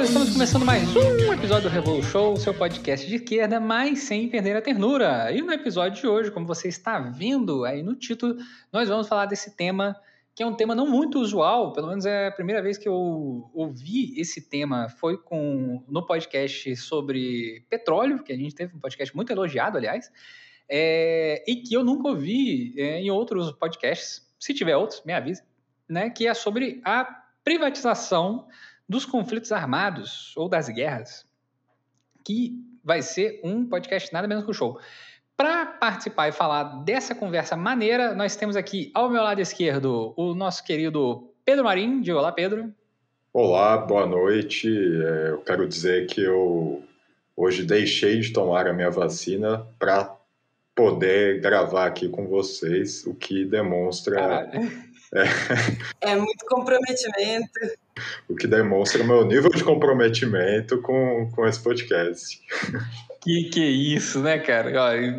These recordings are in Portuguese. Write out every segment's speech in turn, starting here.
Olá pessoal, estamos começando mais um episódio do Revolu Show, seu podcast de esquerda, mas sem perder a ternura. E no episódio de hoje, como você está vendo aí no título, nós vamos falar desse tema que é um tema não muito usual, pelo menos é a primeira vez que eu ouvi esse tema foi com no podcast sobre petróleo, que a gente teve um podcast muito elogiado, aliás, é, e que eu nunca ouvi é, em outros podcasts. Se tiver outros, me avise, né? Que é sobre a privatização dos conflitos armados ou das guerras, que vai ser um podcast nada menos que o show. Para participar e falar dessa conversa maneira, nós temos aqui ao meu lado esquerdo o nosso querido Pedro Marim. Diga olá, Pedro. Olá, boa noite. É, eu quero dizer que eu hoje deixei de tomar a minha vacina para poder gravar aqui com vocês, o que demonstra. É... é muito comprometimento o que demonstra o meu nível de comprometimento com, com esse podcast. Que que é isso, né, cara?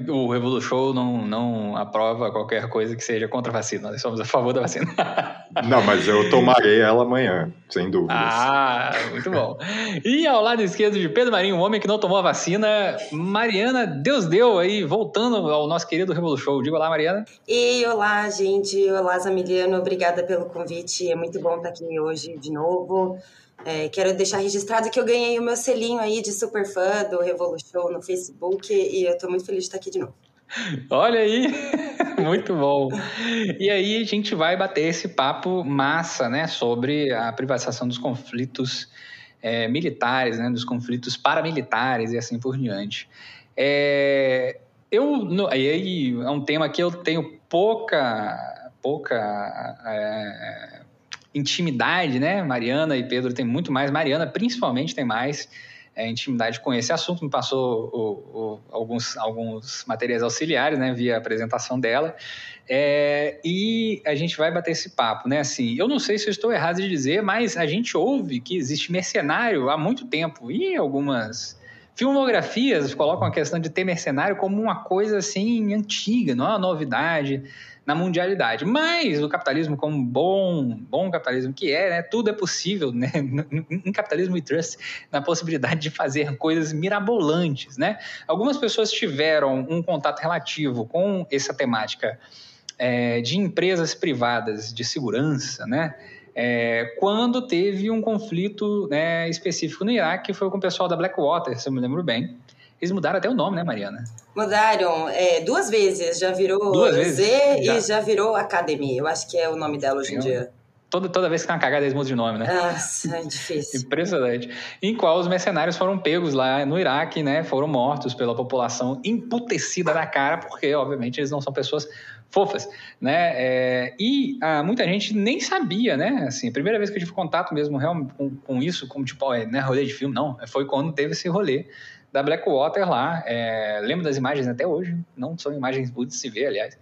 O Revolu Show não, não aprova qualquer coisa que seja contra a vacina. Nós somos a favor da vacina. Não, mas eu tomarei ela amanhã, sem dúvidas. Ah, muito bom. E ao lado esquerdo de Pedro Marinho, um homem que não tomou a vacina, Mariana Deus deu aí, voltando ao nosso querido Revolu Show. Diga olá, Mariana. E olá, gente. Olá, Zamiliano. Obrigada pelo convite. É muito bom estar aqui hoje de novo. É, quero deixar registrado que eu ganhei o meu selinho aí de super fã do Revolution no Facebook e eu estou muito feliz de estar aqui de novo. Olha aí, muito bom. E aí a gente vai bater esse papo massa, né, sobre a privatização dos conflitos é, militares, né, dos conflitos paramilitares e assim por diante. É, eu, no, aí é um tema que eu tenho pouca, pouca é, intimidade, né? Mariana e Pedro têm muito mais, Mariana principalmente tem mais é, intimidade com esse assunto, me passou o, o, alguns, alguns materiais auxiliares, né, via apresentação dela, é, e a gente vai bater esse papo, né, assim, eu não sei se eu estou errado de dizer, mas a gente ouve que existe mercenário há muito tempo, e algumas filmografias colocam a questão de ter mercenário como uma coisa, assim, antiga, não é uma novidade, na mundialidade. Mas o capitalismo, como bom, bom capitalismo que é, né, tudo é possível, né, em capitalismo e trust, na possibilidade de fazer coisas mirabolantes, né? Algumas pessoas tiveram um contato relativo com essa temática é, de empresas privadas de segurança, né? É, quando teve um conflito né, específico no Iraque, que foi com o pessoal da Blackwater, se eu me lembro bem. Eles mudaram até o nome, né, Mariana? Mudaram é, duas vezes. Já virou duas Z vezes? E já virou Academy. Eu acho que é o nome dela hoje em dia. Toda, toda vez que tem uma cagada, eles mudam de nome, né? Nossa, é difícil. Impressionante. Em qual os mercenários foram pegos lá no Iraque, né? Foram mortos pela população emputecida da cara, porque, obviamente, eles não são pessoas fofas, né? É, e ah, muita gente nem sabia, né? Assim, a primeira vez que eu tive contato mesmo real, com, com isso, como tipo, não é rolê de filme, não. Foi quando teve esse rolê da Blackwater lá. É, lembro das imagens até hoje, não são imagens bonitas de se ver, aliás.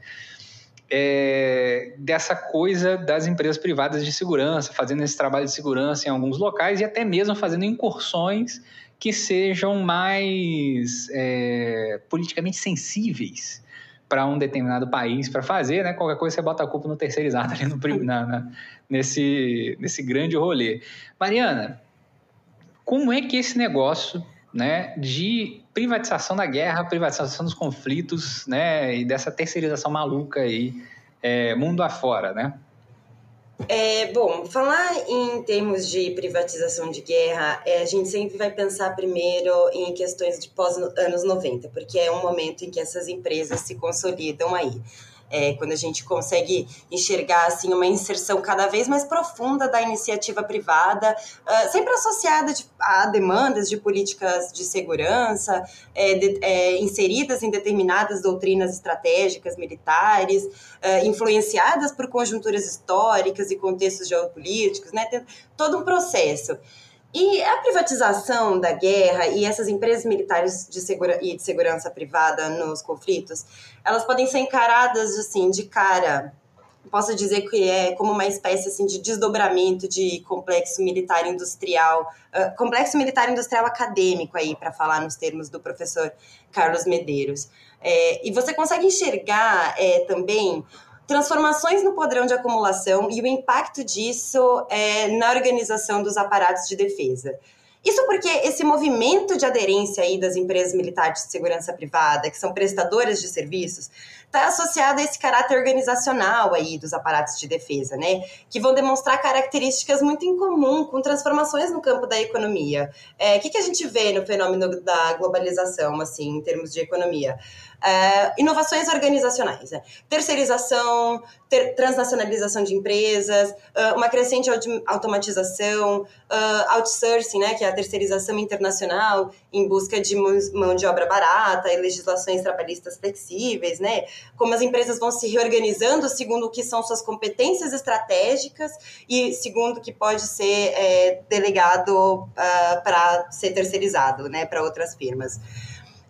É, dessa coisa das empresas privadas de segurança, fazendo esse trabalho de segurança em alguns locais e até mesmo fazendo incursões que sejam mais é, politicamente sensíveis para um determinado país para fazer, né? Qualquer coisa você bota a culpa no terceirizado ali no, na, na, nesse, nesse grande rolê. Mariana, como é que esse negócio né, de privatização da guerra, privatização dos conflitos, né, e dessa terceirização maluca aí, é, mundo afora, né? É, bom, falar em termos de privatização de guerra, é, a gente sempre vai pensar primeiro em questões de pós-anos 90, porque é um momento em que essas empresas se consolidam aí é, quando a gente consegue enxergar assim uma inserção cada vez mais profunda da iniciativa privada, uh, sempre associada de, a demandas de políticas de segurança, é, de, é, inseridas em determinadas doutrinas estratégicas militares, uh, influenciadas por conjunturas históricas e contextos geopolíticos, né? Tem todo um processo. E a privatização da guerra e essas empresas militares de segura e de segurança privada nos conflitos, elas podem ser encaradas assim de cara. Posso dizer que é como uma espécie assim de desdobramento de complexo militar industrial, uh, complexo militar industrial acadêmico aí para falar nos termos do professor Carlos Medeiros. É, e você consegue enxergar é, também transformações no padrão de acumulação e o impacto disso é, na organização dos aparatos de defesa. Isso porque esse movimento de aderência aí das empresas militares de segurança privada, que são prestadoras de serviços, está associado a esse caráter organizacional aí dos aparatos de defesa, né? Que vão demonstrar características muito em comum com transformações no campo da economia. É, o que, que a gente vê no fenômeno da globalização, assim, em termos de economia? Uh, inovações organizacionais, né? terceirização, ter, transnacionalização de empresas, uh, uma crescente automatização, uh, outsourcing, né, que é a terceirização internacional em busca de mão de obra barata e legislações trabalhistas flexíveis, né? Como as empresas vão se reorganizando segundo o que são suas competências estratégicas e segundo o que pode ser é, delegado para ser terceirizado, né, para outras firmas.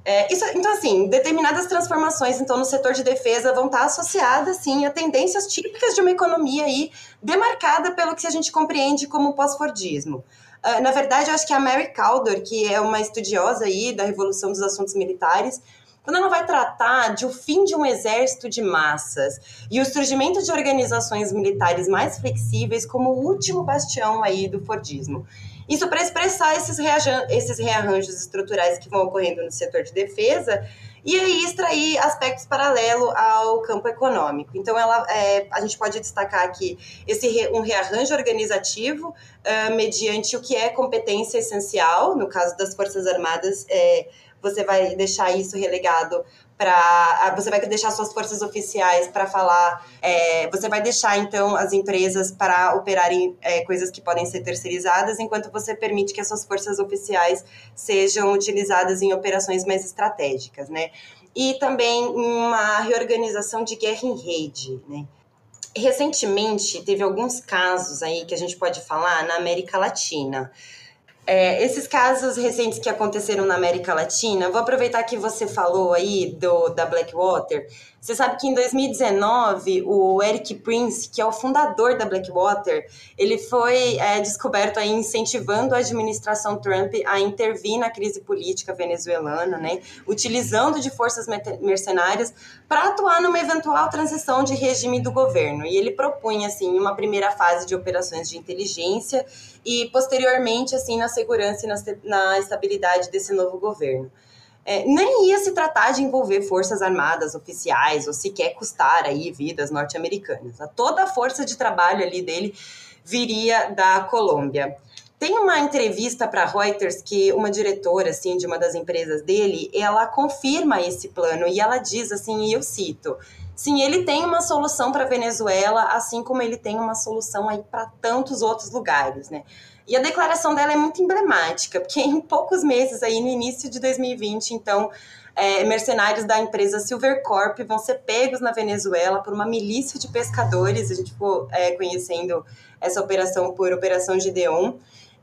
É, isso, então, assim, determinadas transformações então, no setor de defesa vão estar associadas, sim, a tendências típicas de uma economia aí, demarcada pelo que a gente compreende como pós-fordismo. Uh, na verdade, eu acho que a Mary Caldor, que é uma estudiosa aí da Revolução dos Assuntos Militares, quando ela vai tratar de o fim de um exército de massas e o surgimento de organizações militares mais flexíveis como o último bastião aí do Fordismo. Isso para expressar esses, esses rearranjos estruturais que vão ocorrendo no setor de defesa e aí extrair aspectos paralelos ao campo econômico. Então, ela, é, a gente pode destacar aqui esse um rearranjo organizativo uh, mediante o que é competência essencial, no caso das Forças Armadas, é, você vai deixar isso relegado para você vai deixar suas forças oficiais para falar, é, você vai deixar então as empresas para operarem é, coisas que podem ser terceirizadas, enquanto você permite que as suas forças oficiais sejam utilizadas em operações mais estratégicas, né? E também uma reorganização de guerra em rede, né? Recentemente teve alguns casos aí que a gente pode falar na América Latina. É, esses casos recentes que aconteceram na América Latina, vou aproveitar que você falou aí do, da Blackwater. Você sabe que em 2019, o Eric Prince, que é o fundador da Blackwater, ele foi é, descoberto aí incentivando a administração Trump a intervir na crise política venezuelana, né, utilizando de forças mercenárias para atuar numa eventual transição de regime do governo. E ele propunha assim uma primeira fase de operações de inteligência e posteriormente assim na segurança e na, na estabilidade desse novo governo é, nem ia se tratar de envolver forças armadas oficiais ou sequer custar aí vidas norte-americanas. Toda a força de trabalho ali dele viria da Colômbia. Tem uma entrevista para Reuters que uma diretora assim de uma das empresas dele, ela confirma esse plano e ela diz assim, e eu cito: Sim, ele tem uma solução para Venezuela, assim como ele tem uma solução aí para tantos outros lugares, né? E a declaração dela é muito emblemática, porque em poucos meses aí no início de 2020, então, é, mercenários da empresa Silvercorp vão ser pegos na Venezuela por uma milícia de pescadores. A gente ficou é, conhecendo essa operação por Operação Gideon.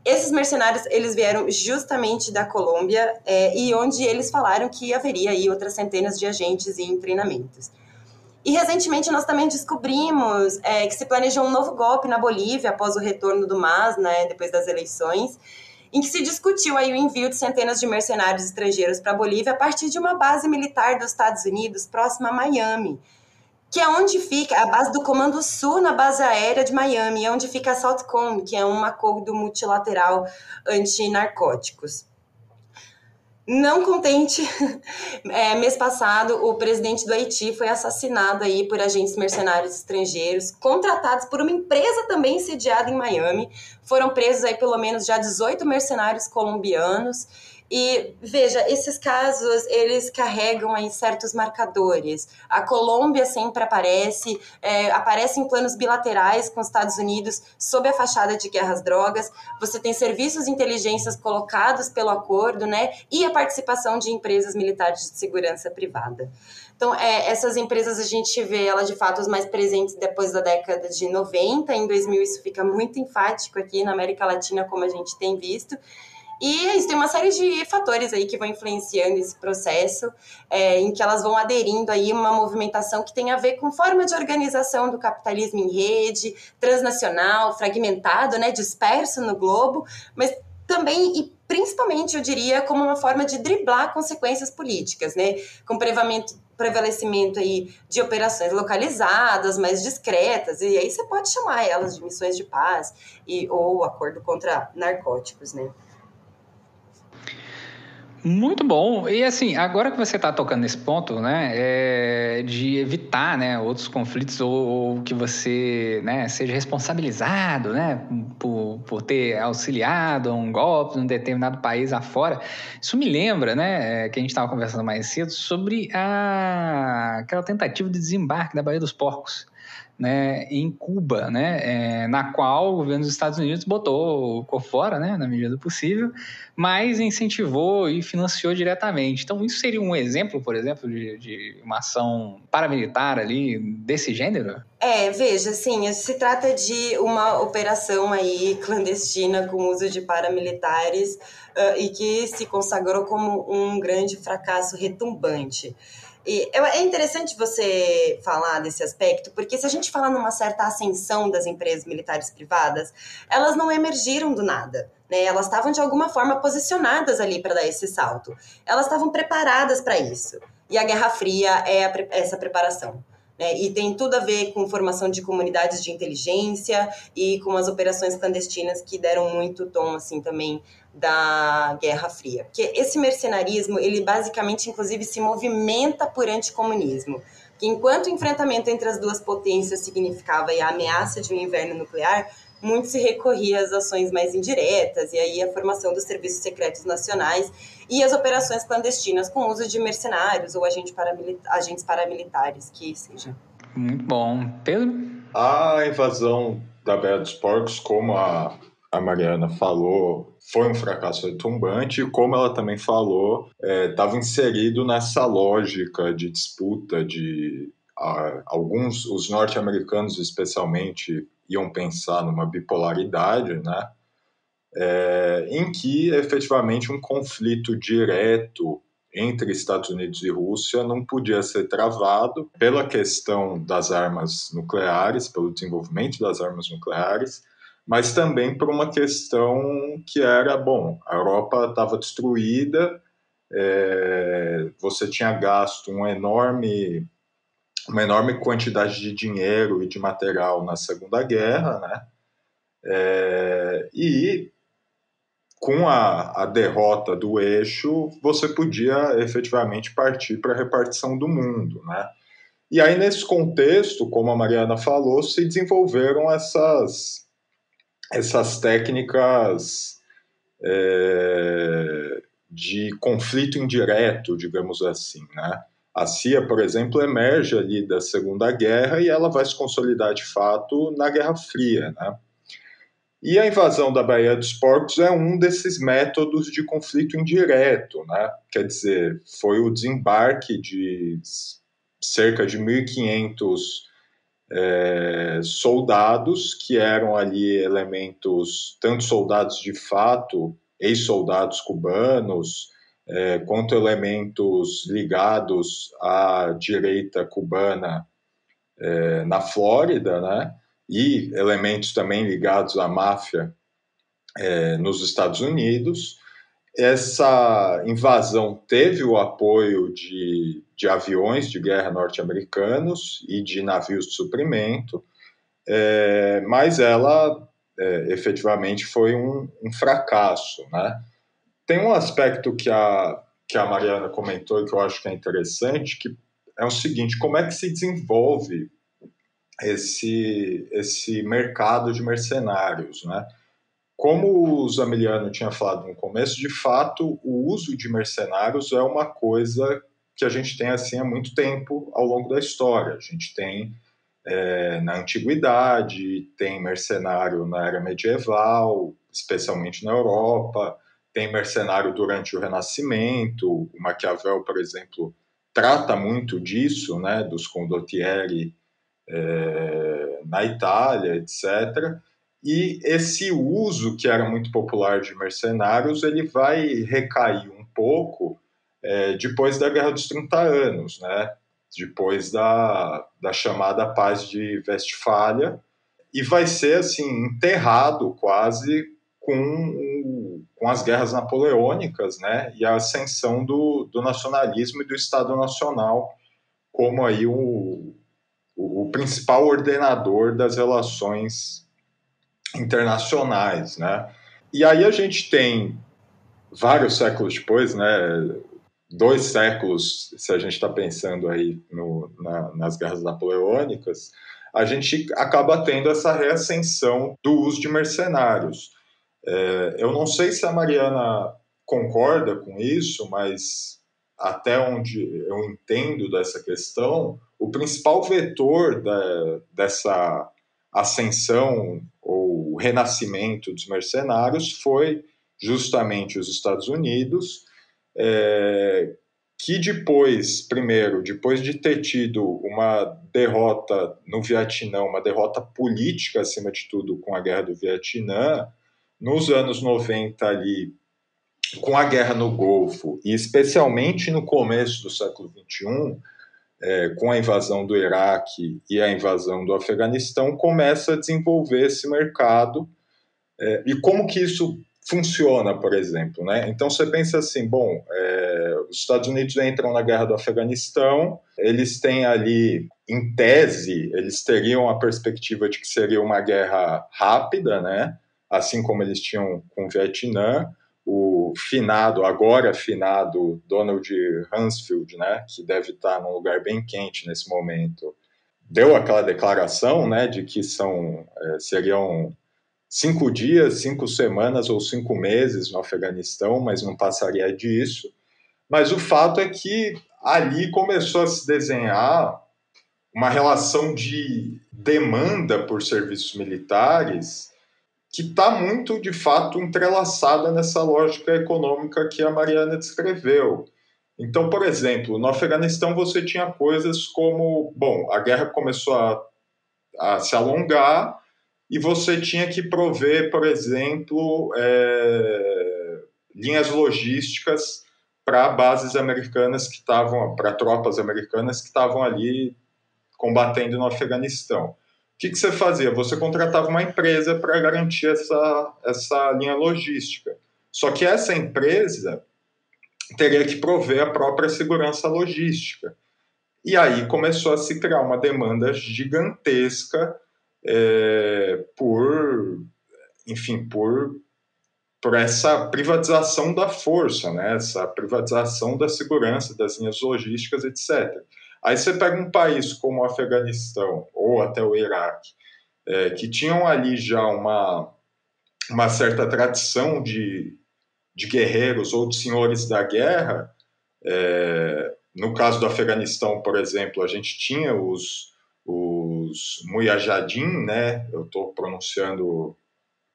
Esses mercenários, eles vieram justamente da Colômbia é, e onde eles falaram que haveria aí outras centenas de agentes em treinamentos. E recentemente nós também descobrimos é, que se planejou um novo golpe na Bolívia após o retorno do MAS, né, depois das eleições, em que se discutiu aí o envio de centenas de mercenários estrangeiros para a Bolívia a partir de uma base militar dos Estados Unidos próxima a Miami, que é onde fica a base do Comando Sul na base aérea de Miami, é onde fica a Southcom, que é um acordo multilateral anti-narcóticos. Não contente, é, mês passado o presidente do Haiti foi assassinado aí por agentes mercenários estrangeiros, contratados por uma empresa também sediada em Miami. Foram presos aí pelo menos já 18 mercenários colombianos e veja, esses casos eles carregam aí certos marcadores. A Colômbia sempre aparece, é, aparece em planos bilaterais com os Estados Unidos sob a fachada de guerras drogas. Você tem serviços de inteligências colocados pelo acordo, né? E a participação de empresas militares de segurança privada. Então, é, essas empresas a gente vê elas de fato as mais presentes depois da década de 90. Em 2000 isso fica muito enfático aqui na América Latina, como a gente tem visto. E é isso, tem uma série de fatores aí que vão influenciando esse processo, é, em que elas vão aderindo aí uma movimentação que tem a ver com forma de organização do capitalismo em rede, transnacional, fragmentado, né, disperso no globo, mas também e principalmente, eu diria, como uma forma de driblar consequências políticas, né? Com prevalecimento aí de operações localizadas, mais discretas, e aí você pode chamar elas de missões de paz e, ou acordo contra narcóticos, né? Muito bom. E assim, agora que você está tocando nesse ponto, né, é de evitar, né, outros conflitos ou, ou, que você, né, seja responsabilizado, né, por, por ter auxiliado um golpe num determinado país afora. Isso me lembra, né, é, que a gente estava conversando mais cedo sobre a, aquela tentativa de desembarque da Baía dos Porcos né, em Cuba, né, é, na qual o governo dos Estados Unidos botou por fora, né, na medida do possível, mas incentivou e financiou diretamente. Então, isso seria um exemplo, por exemplo, de, de uma ação paramilitar ali desse gênero? É, veja, assim, se trata de uma operação aí clandestina com uso de paramilitares uh, e que se consagrou como um grande fracasso retumbante. E é interessante você falar desse aspecto, porque se a gente falar numa certa ascensão das empresas militares privadas, elas não emergiram do nada. Né? Elas estavam de alguma forma posicionadas ali para dar esse salto. Elas estavam preparadas para isso. E a Guerra Fria é a, essa preparação. Né? E tem tudo a ver com formação de comunidades de inteligência e com as operações clandestinas que deram muito tom assim também da Guerra Fria. Porque esse mercenarismo, ele basicamente, inclusive, se movimenta por anticomunismo. Que enquanto o enfrentamento entre as duas potências significava a ameaça de um inverno nuclear, muito se recorria às ações mais indiretas, e aí a formação dos serviços secretos nacionais e as operações clandestinas com uso de mercenários ou agentes, paramilita agentes paramilitares, que seja. Muito bom. Pedro? A invasão da Baía dos Porcos, como a, a Mariana falou, foi um fracasso retumbante, e como ela também falou, estava é, inserido nessa lógica de disputa de a, alguns, os norte-americanos especialmente, iam pensar numa bipolaridade, né? É, em que efetivamente um conflito direto entre Estados Unidos e Rússia não podia ser travado pela questão das armas nucleares, pelo desenvolvimento das armas nucleares, mas também por uma questão que era, bom, a Europa estava destruída, é, você tinha gasto um enorme uma enorme quantidade de dinheiro e de material na Segunda Guerra, né? É, e com a, a, derrota do eixo, você podia efetivamente partir para a repartição do mundo, né? E aí, nesse contexto, como a Mariana falou, se desenvolveram essas, essas técnicas é, de conflito indireto, digamos assim, né? A CIA, por exemplo, emerge ali da Segunda Guerra e ela vai se consolidar de fato na Guerra Fria, né? E a invasão da Baía dos Porcos é um desses métodos de conflito indireto, né? Quer dizer, foi o desembarque de cerca de 1.500 é, soldados, que eram ali elementos, tanto soldados de fato, ex-soldados cubanos, é, quanto elementos ligados à direita cubana é, na Flórida, né? E elementos também ligados à máfia é, nos Estados Unidos. Essa invasão teve o apoio de, de aviões de guerra norte-americanos e de navios de suprimento, é, mas ela é, efetivamente foi um, um fracasso, né? Tem um aspecto que a, que a Mariana comentou e que eu acho que é interessante, que é o seguinte, como é que se desenvolve esse, esse mercado de mercenários, né? Como o Zamiliano tinha falado no começo, de fato, o uso de mercenários é uma coisa que a gente tem assim há muito tempo ao longo da história. A gente tem é, na antiguidade, tem mercenário na era medieval, especialmente na Europa, tem mercenário durante o Renascimento, o Maquiavel, por exemplo, trata muito disso, né, dos condottieri é, na Itália, etc. E esse uso que era muito popular de mercenários, ele vai recair um pouco é, depois da Guerra dos 30 Anos, né? depois da, da chamada Paz de Westfália, e vai ser assim enterrado quase com com as guerras napoleônicas, né, e a ascensão do, do nacionalismo e do Estado Nacional como aí o, o, o principal ordenador das relações internacionais, né. E aí a gente tem vários séculos depois, né, dois séculos, se a gente está pensando aí no, na, nas guerras napoleônicas, a gente acaba tendo essa reascensão do uso de mercenários. É, eu não sei se a Mariana concorda com isso, mas até onde eu entendo dessa questão, o principal vetor da, dessa ascensão ou renascimento dos mercenários foi justamente os Estados Unidos, é, que depois, primeiro, depois de ter tido uma derrota no Vietnã, uma derrota política acima de tudo com a guerra do Vietnã, nos anos 90 ali, com a guerra no Golfo, e especialmente no começo do século XXI, é, com a invasão do Iraque e a invasão do Afeganistão, começa a desenvolver esse mercado. É, e como que isso funciona, por exemplo? Né? Então você pensa assim, bom, é, os Estados Unidos entram na guerra do Afeganistão, eles têm ali, em tese, eles teriam a perspectiva de que seria uma guerra rápida, né? assim como eles tinham com o Vietnã, o finado, agora finado Donald Rumsfeld, né, que deve estar num lugar bem quente nesse momento, deu aquela declaração, né, de que são é, seriam cinco dias, cinco semanas ou cinco meses no Afeganistão, mas não passaria disso. Mas o fato é que ali começou a se desenhar uma relação de demanda por serviços militares que está muito, de fato, entrelaçada nessa lógica econômica que a Mariana descreveu. Então, por exemplo, no Afeganistão você tinha coisas como, bom, a guerra começou a, a se alongar e você tinha que prover, por exemplo, é, linhas logísticas para bases americanas que estavam, para tropas americanas que estavam ali combatendo no Afeganistão. O que, que você fazia? Você contratava uma empresa para garantir essa, essa linha logística. Só que essa empresa teria que prover a própria segurança logística. E aí começou a se criar uma demanda gigantesca é, por, enfim, por, por essa privatização da força, né? essa privatização da segurança, das linhas logísticas, etc. Aí você pega um país como o Afeganistão ou até o Iraque, é, que tinham ali já uma, uma certa tradição de, de guerreiros ou de senhores da guerra. É, no caso do Afeganistão, por exemplo, a gente tinha os, os Mujahideen, né? Eu estou pronunciando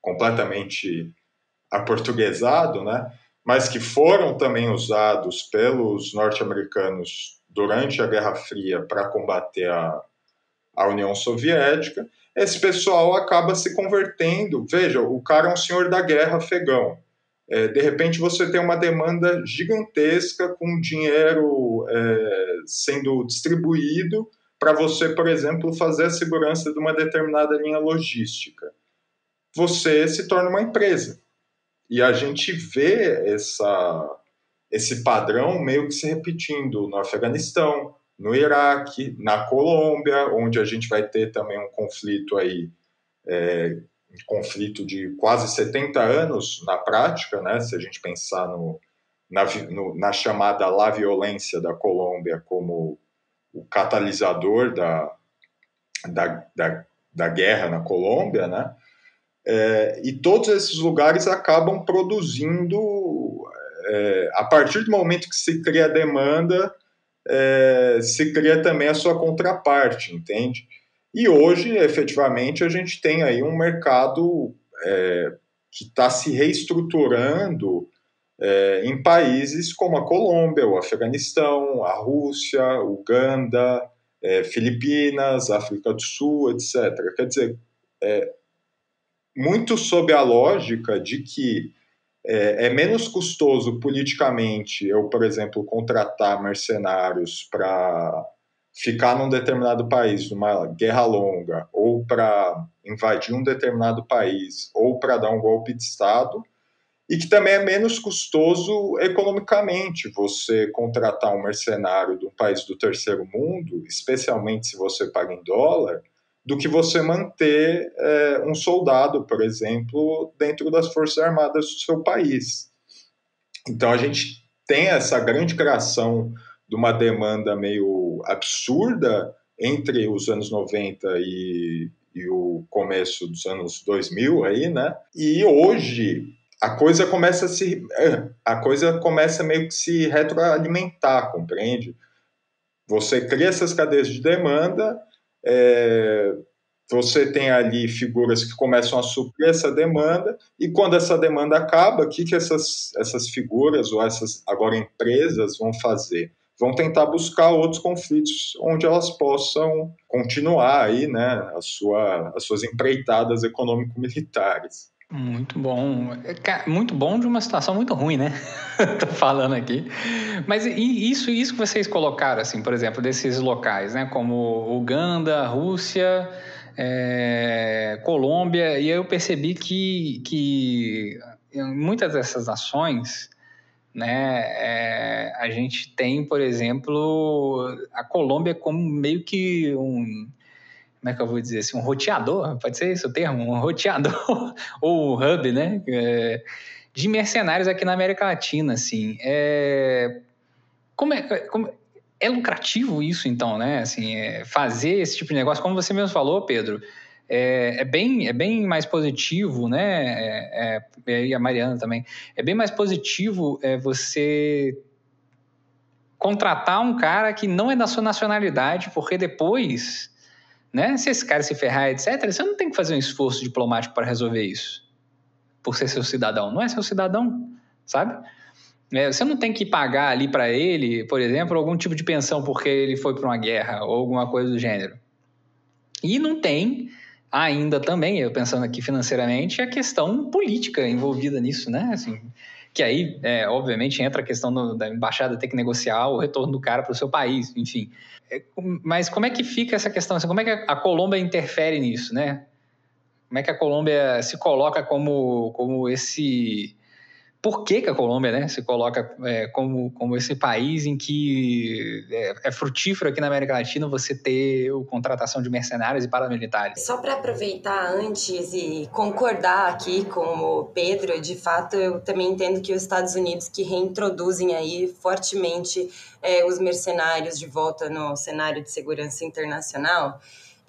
completamente aportuguesado, né? Mas que foram também usados pelos norte-americanos durante a Guerra Fria para combater a, a União Soviética, esse pessoal acaba se convertendo. Veja, o cara é um senhor da guerra afegão. É, de repente você tem uma demanda gigantesca com dinheiro é, sendo distribuído para você, por exemplo, fazer a segurança de uma determinada linha logística. Você se torna uma empresa. E a gente vê essa, esse padrão meio que se repetindo no Afeganistão, no Iraque, na Colômbia, onde a gente vai ter também um conflito aí, é, um conflito de quase 70 anos na prática, né? Se a gente pensar no, na, no, na chamada La Violência da Colômbia como o catalisador da, da, da, da guerra na Colômbia, né? É, e todos esses lugares acabam produzindo é, a partir do momento que se cria demanda, é, se cria também a sua contraparte, entende? E hoje, efetivamente, a gente tem aí um mercado é, que está se reestruturando é, em países como a Colômbia, o Afeganistão, a Rússia, Uganda, é, Filipinas, África do Sul, etc. Quer dizer, é, muito sob a lógica de que é, é, menos custoso politicamente eu, por exemplo, contratar mercenários para ficar num determinado país, numa guerra longa, ou para invadir um determinado país, ou para dar um golpe de Estado, e que também é menos custoso economicamente você contratar um mercenário de um país do terceiro mundo, especialmente se você paga em dólar, do que você manter é, um soldado, por exemplo, dentro das Forças Armadas do seu país. Então a gente tem essa grande criação de uma demanda meio absurda entre os anos 90 e, e o começo dos anos 2000 aí, né? E hoje a coisa começa a se a coisa começa meio que se retroalimentar, compreende? Você cria essas cadeias de demanda, é, você tem ali figuras que começam a suprir essa demanda, e quando essa demanda acaba, o que, que essas, essas figuras ou essas agora empresas vão fazer? Vão tentar buscar outros conflitos onde elas possam continuar aí, né, a sua, as suas empreitadas econômico-militares. Muito bom. É, muito bom de uma situação muito ruim, né? Tô falando aqui. Mas isso, isso que vocês colocaram, assim, por exemplo, desses locais, né? Como Uganda, Rússia, é, Colômbia, e aí eu percebi que, que muitas dessas ações, né, é, a gente tem, por exemplo, a Colômbia como meio que um como é que eu vou dizer assim, um roteador, pode ser esse o termo? Um roteador, ou um hub, né? É, de mercenários aqui na América Latina, assim. É, como, é, como é lucrativo isso, então, né? Assim, é, fazer esse tipo de negócio, como você mesmo falou, Pedro, é, é, bem, é bem mais positivo, né? É, é, e a Mariana também. É bem mais positivo é, você contratar um cara que não é da sua nacionalidade, porque depois né? Se esse cara se ferrar, etc., você não tem que fazer um esforço diplomático para resolver isso. Por ser seu cidadão. Não é seu cidadão, sabe? É, você não tem que pagar ali para ele, por exemplo, algum tipo de pensão porque ele foi para uma guerra ou alguma coisa do gênero. E não tem ainda também, eu pensando aqui financeiramente, a questão política envolvida nisso, né? Assim, que aí, é, obviamente, entra a questão do, da embaixada ter que negociar o retorno do cara para o seu país, enfim. É, mas como é que fica essa questão? Assim, como é que a Colômbia interfere nisso, né? Como é que a Colômbia se coloca como, como esse por que, que, a Colômbia né, se coloca é, como, como esse país em que é, é, frutífero aqui na América Latina você ter a contratação de mercenários e paramilitares? Só para aproveitar antes e concordar aqui com o Pedro, de fato eu também entendo que os Estados Unidos que reintroduzem aí fortemente é, os mercenários de volta no cenário de segurança internacional,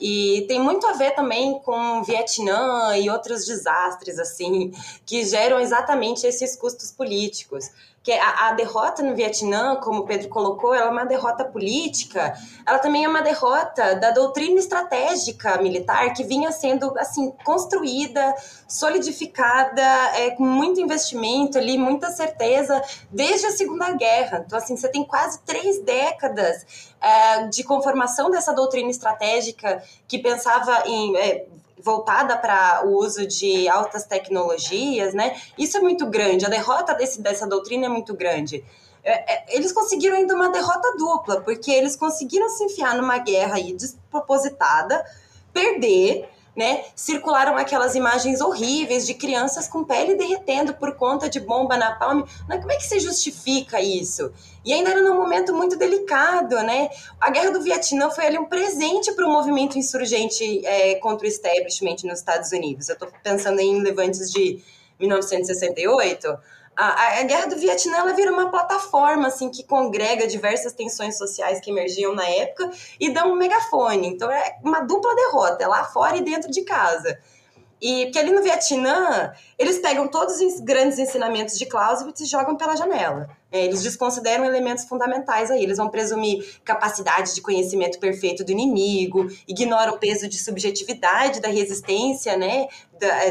e tem muito a ver também com o Vietnã e outros desastres, assim, que geram exatamente esses custos políticos que a, a, derrota no Vietnã, como o Pedro colocou, ela é uma derrota política, ela também é uma derrota da doutrina estratégica militar que vinha sendo assim construída, solidificada, é, com muito investimento ali, muita certeza desde a Segunda Guerra. Então assim, você tem quase três décadas é, de conformação dessa doutrina estratégica que pensava em é, voltada para o uso de altas tecnologias, né? Isso é muito grande. A derrota desse, dessa doutrina é muito grande. É, é, eles conseguiram ainda uma derrota dupla, porque eles conseguiram se enfiar numa guerra aí despropositada, perder né? Circularam aquelas imagens horríveis de crianças com pele derretendo por conta de bomba na palma. Como é que se justifica isso? E ainda era num momento muito delicado, né? A guerra do Vietnã foi ali um presente para o movimento insurgente é, contra o establishment nos Estados Unidos. Eu estou pensando em levantes de 1968 a, a, guerra do Vietnã ela vira uma plataforma assim que congrega diversas tensões sociais que emergiam na época e dá um megafone. Então é uma dupla derrota, é lá fora e dentro de casa. E porque ali no Vietnã, eles pegam todos os grandes ensinamentos de Clausewitz e jogam pela janela. É, eles desconsideram elementos fundamentais aí. Eles vão presumir capacidade de conhecimento perfeito do inimigo, ignoram o peso de subjetividade da resistência né,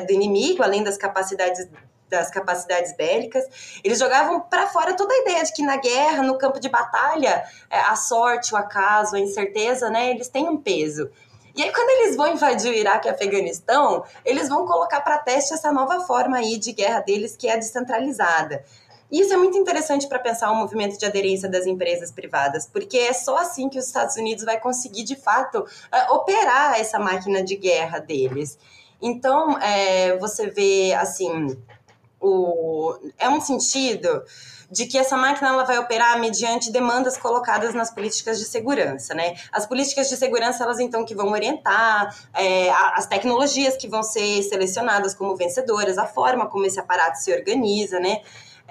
do inimigo, além das capacidades das capacidades bélicas. Eles jogavam para fora toda a ideia de que na guerra, no campo de batalha, é, a sorte, o acaso, a incerteza, né, eles têm um peso. E aí, quando eles vão invadir o Iraque e Afeganistão, eles vão colocar para teste essa nova forma aí de guerra deles, que é descentralizada. E isso é muito interessante para pensar o movimento de aderência das empresas privadas, porque é só assim que os Estados Unidos vai conseguir, de fato, uh, operar essa máquina de guerra deles. Então, é, você vê, assim, o, é um sentido de que essa máquina ela vai operar mediante demandas colocadas nas políticas de segurança, né? As políticas de segurança, elas então que vão orientar é, as tecnologias que vão ser selecionadas como vencedoras, a forma como esse aparato se organiza, né?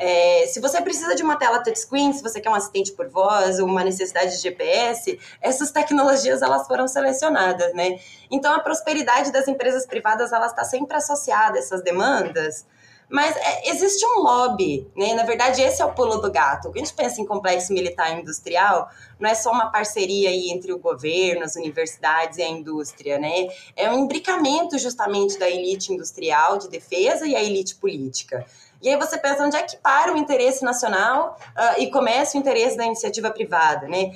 É, se você precisa de uma tela touchscreen, se você quer um assistente por voz ou uma necessidade de GPS, essas tecnologias elas foram selecionadas, né? Então a prosperidade das empresas privadas ela está sempre associada a essas demandas. Mas é, existe um lobby, né? Na verdade, esse é o pulo do gato. Quando a gente pensa em complexo militar industrial, não é só uma parceria aí entre o governo, as universidades e a indústria, né? É um imbricamento justamente da elite industrial de defesa e a elite política. E aí você pensa onde é que para o interesse nacional uh, e começa o interesse da iniciativa privada, né?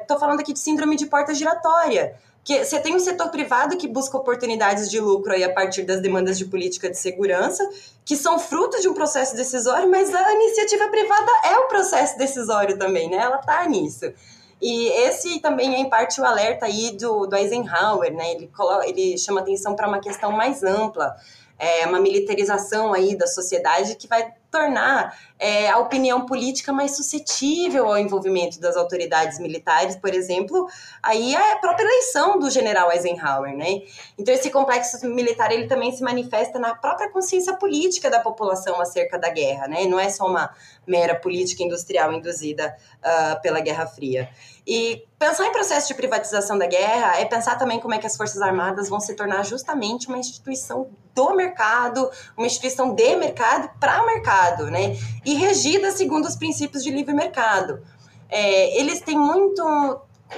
Estou é, falando aqui de síndrome de porta giratória que você tem um setor privado que busca oportunidades de lucro aí a partir das demandas de política de segurança, que são fruto de um processo decisório, mas a iniciativa privada é o processo decisório também, né? Ela está nisso. E esse também é, em parte, o alerta aí do, do Eisenhower, né? Ele, coloca, ele chama atenção para uma questão mais ampla, é, uma militarização aí da sociedade que vai tornar é, a opinião política mais suscetível ao envolvimento das autoridades militares, por exemplo, aí é a própria eleição do general Eisenhower, né? Então esse complexo militar ele também se manifesta na própria consciência política da população acerca da guerra, né? Não é só uma mera política industrial induzida uh, pela Guerra Fria. E pensar em processo de privatização da guerra é pensar também como é que as Forças Armadas vão se tornar justamente uma instituição do mercado, uma instituição de mercado para mercado, né? E regida segundo os princípios de livre mercado. É, eles têm muito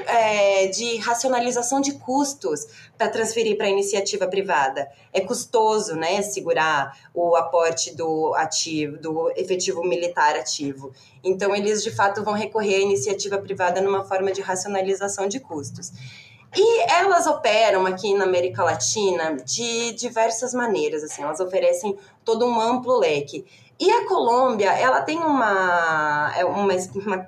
é, de racionalização de custos para transferir para a iniciativa privada. É custoso, né, segurar o aporte do ativo, do efetivo militar ativo. Então, eles de fato vão recorrer à iniciativa privada numa forma de racionalização de custos. E elas operam aqui na América Latina de diversas maneiras, assim, elas oferecem todo um amplo leque. E a Colômbia, ela tem uma, é uma,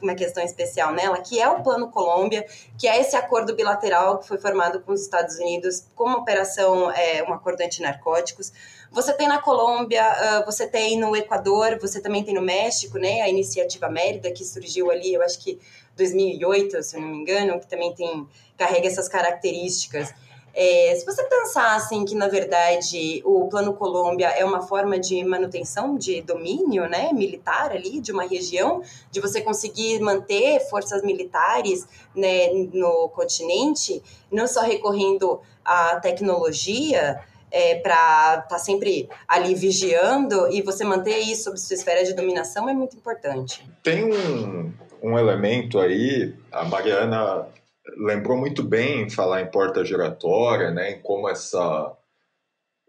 uma, questão especial nela, que é o Plano Colômbia, que é esse acordo bilateral que foi formado com os Estados Unidos como operação, é, um acordo antinarcóticos. Você tem na Colômbia, uh, você tem no Equador, você também tem no México, né, a iniciativa Mérida, que surgiu ali, eu acho que 2008, se eu não me engano, que também tem, carrega essas características. É, se você pensar assim que na verdade o Plano Colômbia é uma forma de manutenção de domínio, né, militar ali de uma região, de você conseguir manter forças militares né, no continente, não só recorrendo à tecnologia, é, para estar tá sempre ali vigiando e você manter isso sob sua esfera de dominação é muito importante. Tem um, um elemento aí, a Mariana lembrou muito bem falar em porta giratória, né, em como essa,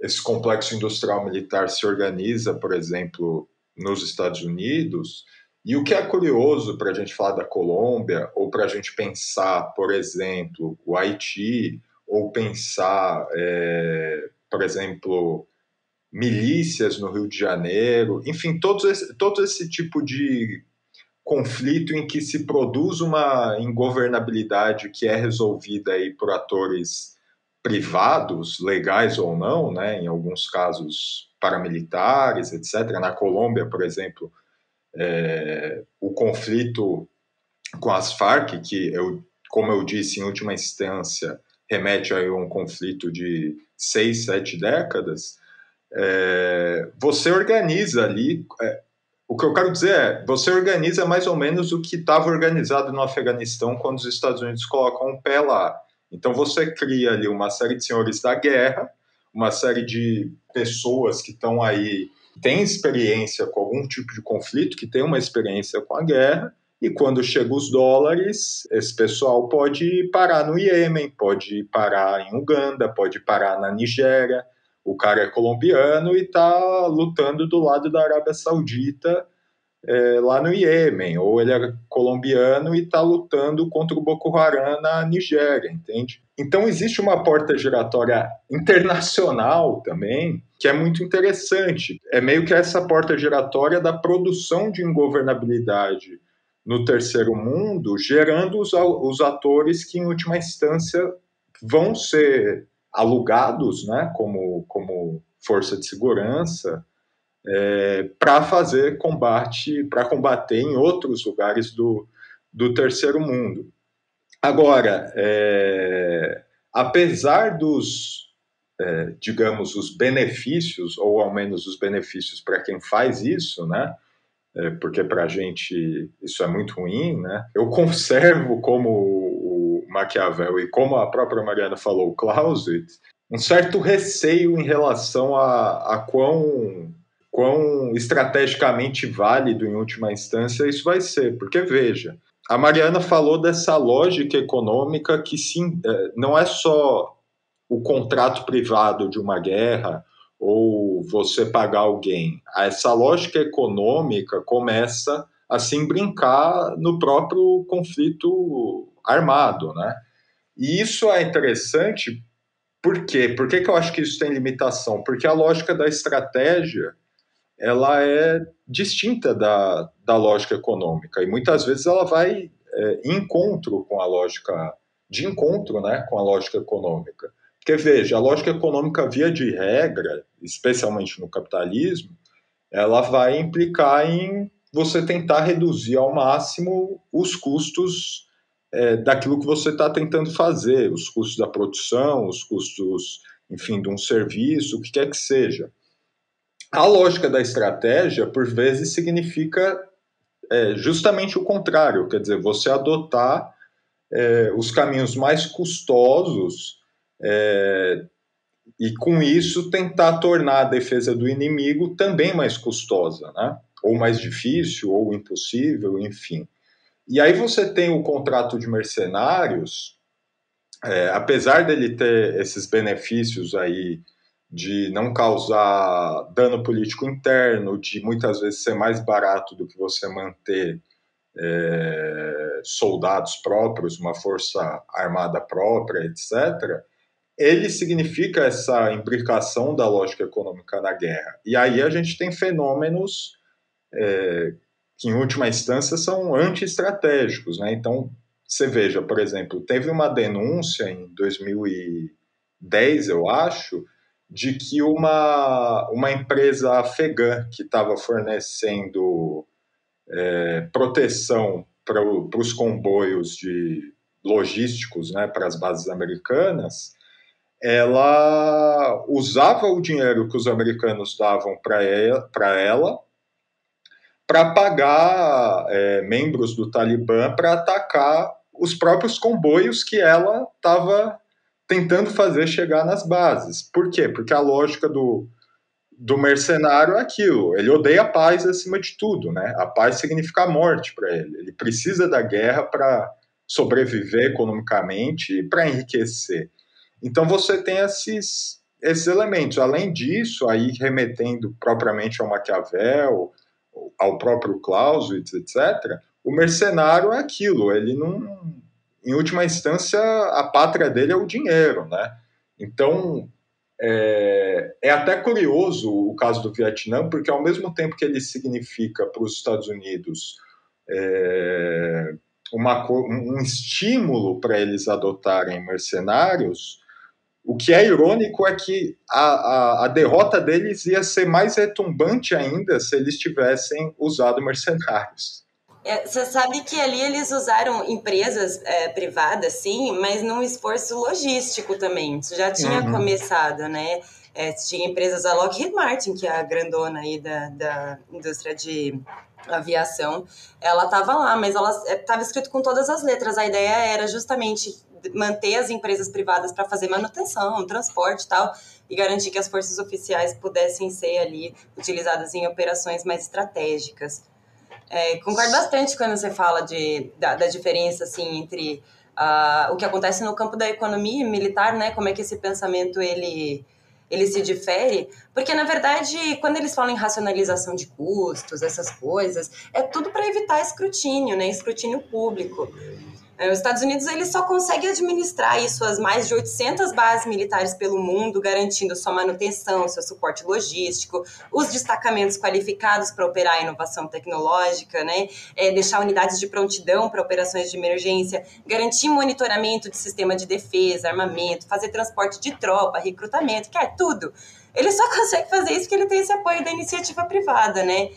esse complexo industrial militar se organiza, por exemplo, nos Estados Unidos. E o que é curioso para a gente falar da Colômbia, ou para a gente pensar, por exemplo, o Haiti, ou pensar, é, por exemplo, milícias no Rio de Janeiro, enfim, todo esse, todo esse tipo de conflito em que se produz uma ingovernabilidade que é resolvida aí por atores privados, legais ou não, né, em alguns casos paramilitares, etc. Na Colômbia, por exemplo, é, o conflito com as Farc, que eu, como eu disse, em última instância, remete a um conflito de seis, sete décadas, é, você organiza ali é, o que eu quero dizer é, você organiza mais ou menos o que estava organizado no Afeganistão quando os Estados Unidos colocam um pé lá. Então você cria ali uma série de senhores da guerra, uma série de pessoas que estão aí, têm experiência com algum tipo de conflito, que tem uma experiência com a guerra, e quando chegam os dólares, esse pessoal pode parar no Iêmen, pode parar em Uganda, pode parar na Nigéria, o cara é colombiano e está lutando do lado da Arábia Saudita é, lá no Iêmen, ou ele é colombiano e está lutando contra o Boko Haram na Nigéria, entende? Então existe uma porta giratória internacional também que é muito interessante. É meio que essa porta giratória da produção de ingovernabilidade no terceiro mundo, gerando os, os atores que, em última instância, vão ser alugados né, como, como força de segurança é, para fazer combate, para combater em outros lugares do, do terceiro mundo. Agora, é, apesar dos, é, digamos, os benefícios, ou ao menos os benefícios para quem faz isso, né? É, porque para a gente isso é muito ruim, né? Eu conservo como Maquiavel e como a própria Mariana falou, Clausewitz, um certo receio em relação a, a quão, quão estrategicamente válido, em última instância, isso vai ser. Porque, veja, a Mariana falou dessa lógica econômica que sim, é, não é só o contrato privado de uma guerra ou você pagar alguém. Essa lógica econômica começa a se brincar no próprio conflito armado, né? E isso é interessante por quê? Por que, que eu acho que isso tem limitação? Porque a lógica da estratégia ela é distinta da, da lógica econômica e muitas vezes ela vai é, em encontro com a lógica de encontro, né, com a lógica econômica. Porque veja, a lógica econômica via de regra, especialmente no capitalismo, ela vai implicar em você tentar reduzir ao máximo os custos é, daquilo que você está tentando fazer, os custos da produção, os custos, enfim, de um serviço, o que quer que seja. A lógica da estratégia, por vezes, significa é, justamente o contrário, quer dizer, você adotar é, os caminhos mais custosos é, e, com isso, tentar tornar a defesa do inimigo também mais custosa, né? ou mais difícil, ou impossível, enfim. E aí você tem o contrato de mercenários, é, apesar dele ter esses benefícios aí de não causar dano político interno, de muitas vezes ser mais barato do que você manter é, soldados próprios, uma força armada própria, etc., ele significa essa implicação da lógica econômica na guerra. E aí a gente tem fenômenos é, que, em última instância, são anti-estratégicos. Né? Então, você veja, por exemplo, teve uma denúncia em 2010, eu acho, de que uma, uma empresa afegã que estava fornecendo é, proteção para os comboios de logísticos né, para as bases americanas, ela usava o dinheiro que os americanos davam para ela, ela para pagar é, membros do Talibã para atacar os próprios comboios que ela estava tentando fazer chegar nas bases. Por quê? Porque a lógica do, do mercenário é aquilo. Ele odeia a paz acima de tudo, né? A paz significa a morte para ele. Ele precisa da guerra para sobreviver economicamente e para enriquecer. Então você tem esses, esses elementos. Além disso, aí remetendo propriamente ao Maquiavel, ao próprio Clausewitz, etc., o mercenário é aquilo, ele não. Em última instância, a pátria dele é o dinheiro, né? Então, é, é, até curioso o caso do Vietnã, porque ao mesmo tempo que ele significa para os Estados Unidos é, uma, um estímulo para eles adotarem mercenários, o que é irônico é que a, a, a, derrota deles ia ser mais retumbante ainda se eles tivessem usado mercenários. É, você sabe que ali eles usaram empresas é, privadas, sim, mas num esforço logístico também. Isso já tinha uhum. começado, né? É, tinha empresas, a Lockheed Martin, que é a grandona aí da, da indústria de aviação, ela estava lá, mas ela estava é, escrito com todas as letras. A ideia era justamente manter as empresas privadas para fazer manutenção, transporte e tal, e garantir que as forças oficiais pudessem ser ali utilizadas em operações mais estratégicas. É, concordo bastante quando você fala de, da, da diferença assim entre uh, o que acontece no campo da economia militar, né? Como é que esse pensamento ele ele se difere, porque na verdade, quando eles falam em racionalização de custos, essas coisas, é tudo para evitar escrutínio, né? Escrutínio público. É, os Estados Unidos ele só consegue administrar suas mais de 800 bases militares pelo mundo, garantindo sua manutenção, seu suporte logístico, os destacamentos qualificados para operar a inovação tecnológica, né? É, deixar unidades de prontidão para operações de emergência, garantir monitoramento de sistema de defesa, armamento, fazer transporte de tropa, recrutamento, que é tudo. Ele só consegue fazer isso porque ele tem esse apoio da iniciativa privada, né?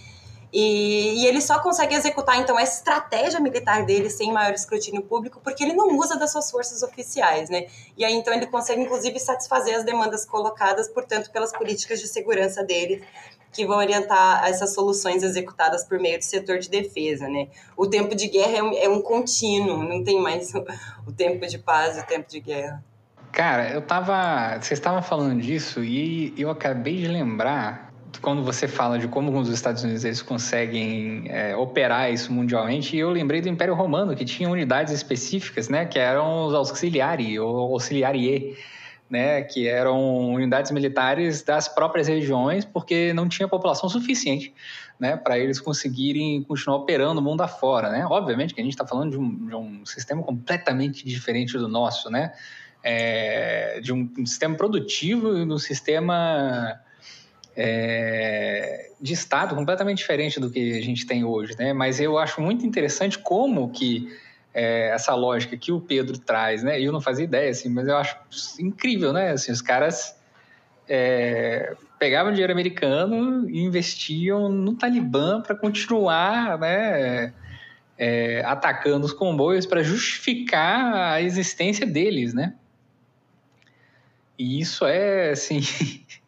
E, e, ele só consegue executar, então, essa estratégia militar dele sem maior escrutínio público, porque ele não usa das suas forças oficiais, né? E aí, então, ele consegue, inclusive, satisfazer as demandas colocadas, portanto, pelas políticas de segurança dele, que vão orientar essas soluções executadas por meio do setor de defesa, né? O tempo de guerra é um, é um contínuo, não tem mais o, o tempo de paz e o tempo de guerra. Cara, eu tava. Vocês estavam falando disso e eu acabei de lembrar quando você fala de como os Estados Unidos eles conseguem é, operar isso mundialmente, eu lembrei do Império Romano, que tinha unidades específicas, né, que eram os auxiliari, ou auxiliarie, né, que eram unidades militares das próprias regiões, porque não tinha população suficiente, né, para eles conseguirem continuar operando o mundo afora, né. Obviamente que a gente está falando de um, de um sistema completamente diferente do nosso, né, é, de um, um sistema produtivo e um sistema é, de estado completamente diferente do que a gente tem hoje, né? Mas eu acho muito interessante como que é, essa lógica que o Pedro traz, né? Eu não fazia ideia, assim, mas eu acho incrível, né? Assim, os caras é, pegavam dinheiro americano e investiam no Talibã para continuar, né? É, atacando os comboios para justificar a existência deles, né? E isso é, assim,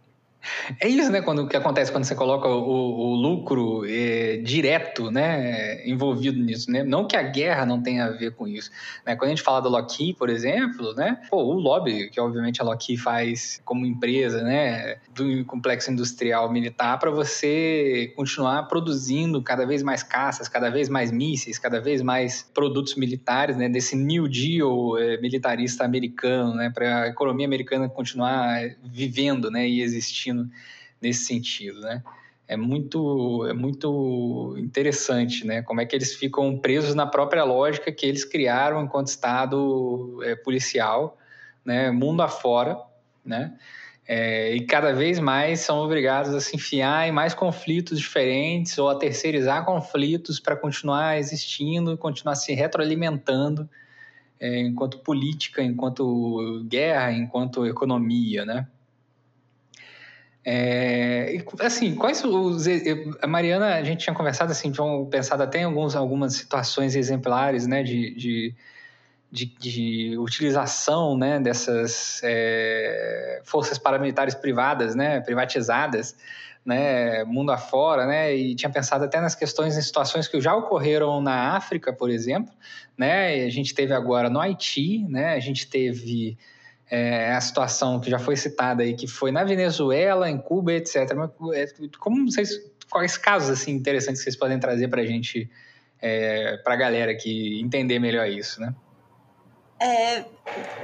É isso, né? Quando, que acontece quando você coloca o, o lucro é, direto, né, envolvido nisso, né? Não que a guerra não tenha a ver com isso. Né? Quando a gente fala da Lockheed, por exemplo, né? Pô, o lobby que obviamente a Lockheed faz como empresa, né, do complexo industrial militar para você continuar produzindo cada vez mais caças, cada vez mais mísseis, cada vez mais produtos militares, né? Desse New Deal é, militarista americano, né? Para a economia americana continuar vivendo, né? E existindo nesse sentido, né? É muito, é muito interessante, né? Como é que eles ficam presos na própria lógica que eles criaram enquanto Estado é, policial, né? Mundo afora, né? É, e cada vez mais são obrigados a se enfiar em mais conflitos diferentes ou a terceirizar conflitos para continuar existindo, continuar se retroalimentando é, enquanto política, enquanto guerra, enquanto economia, né? É, assim, quais os. A Mariana, a gente tinha conversado assim, tinham pensado até em alguns, algumas situações exemplares, né, de, de, de, de utilização, né, dessas é, forças paramilitares privadas, né, privatizadas, né, mundo afora, né, e tinha pensado até nas questões, em situações que já ocorreram na África, por exemplo, né, a gente teve agora no Haiti, né, a gente teve é, a situação que já foi citada aí, que foi na Venezuela, em Cuba, etc. Mas, é, como vocês, quais casos assim interessantes vocês podem trazer para a gente, é, para a galera que entender melhor isso, né? É,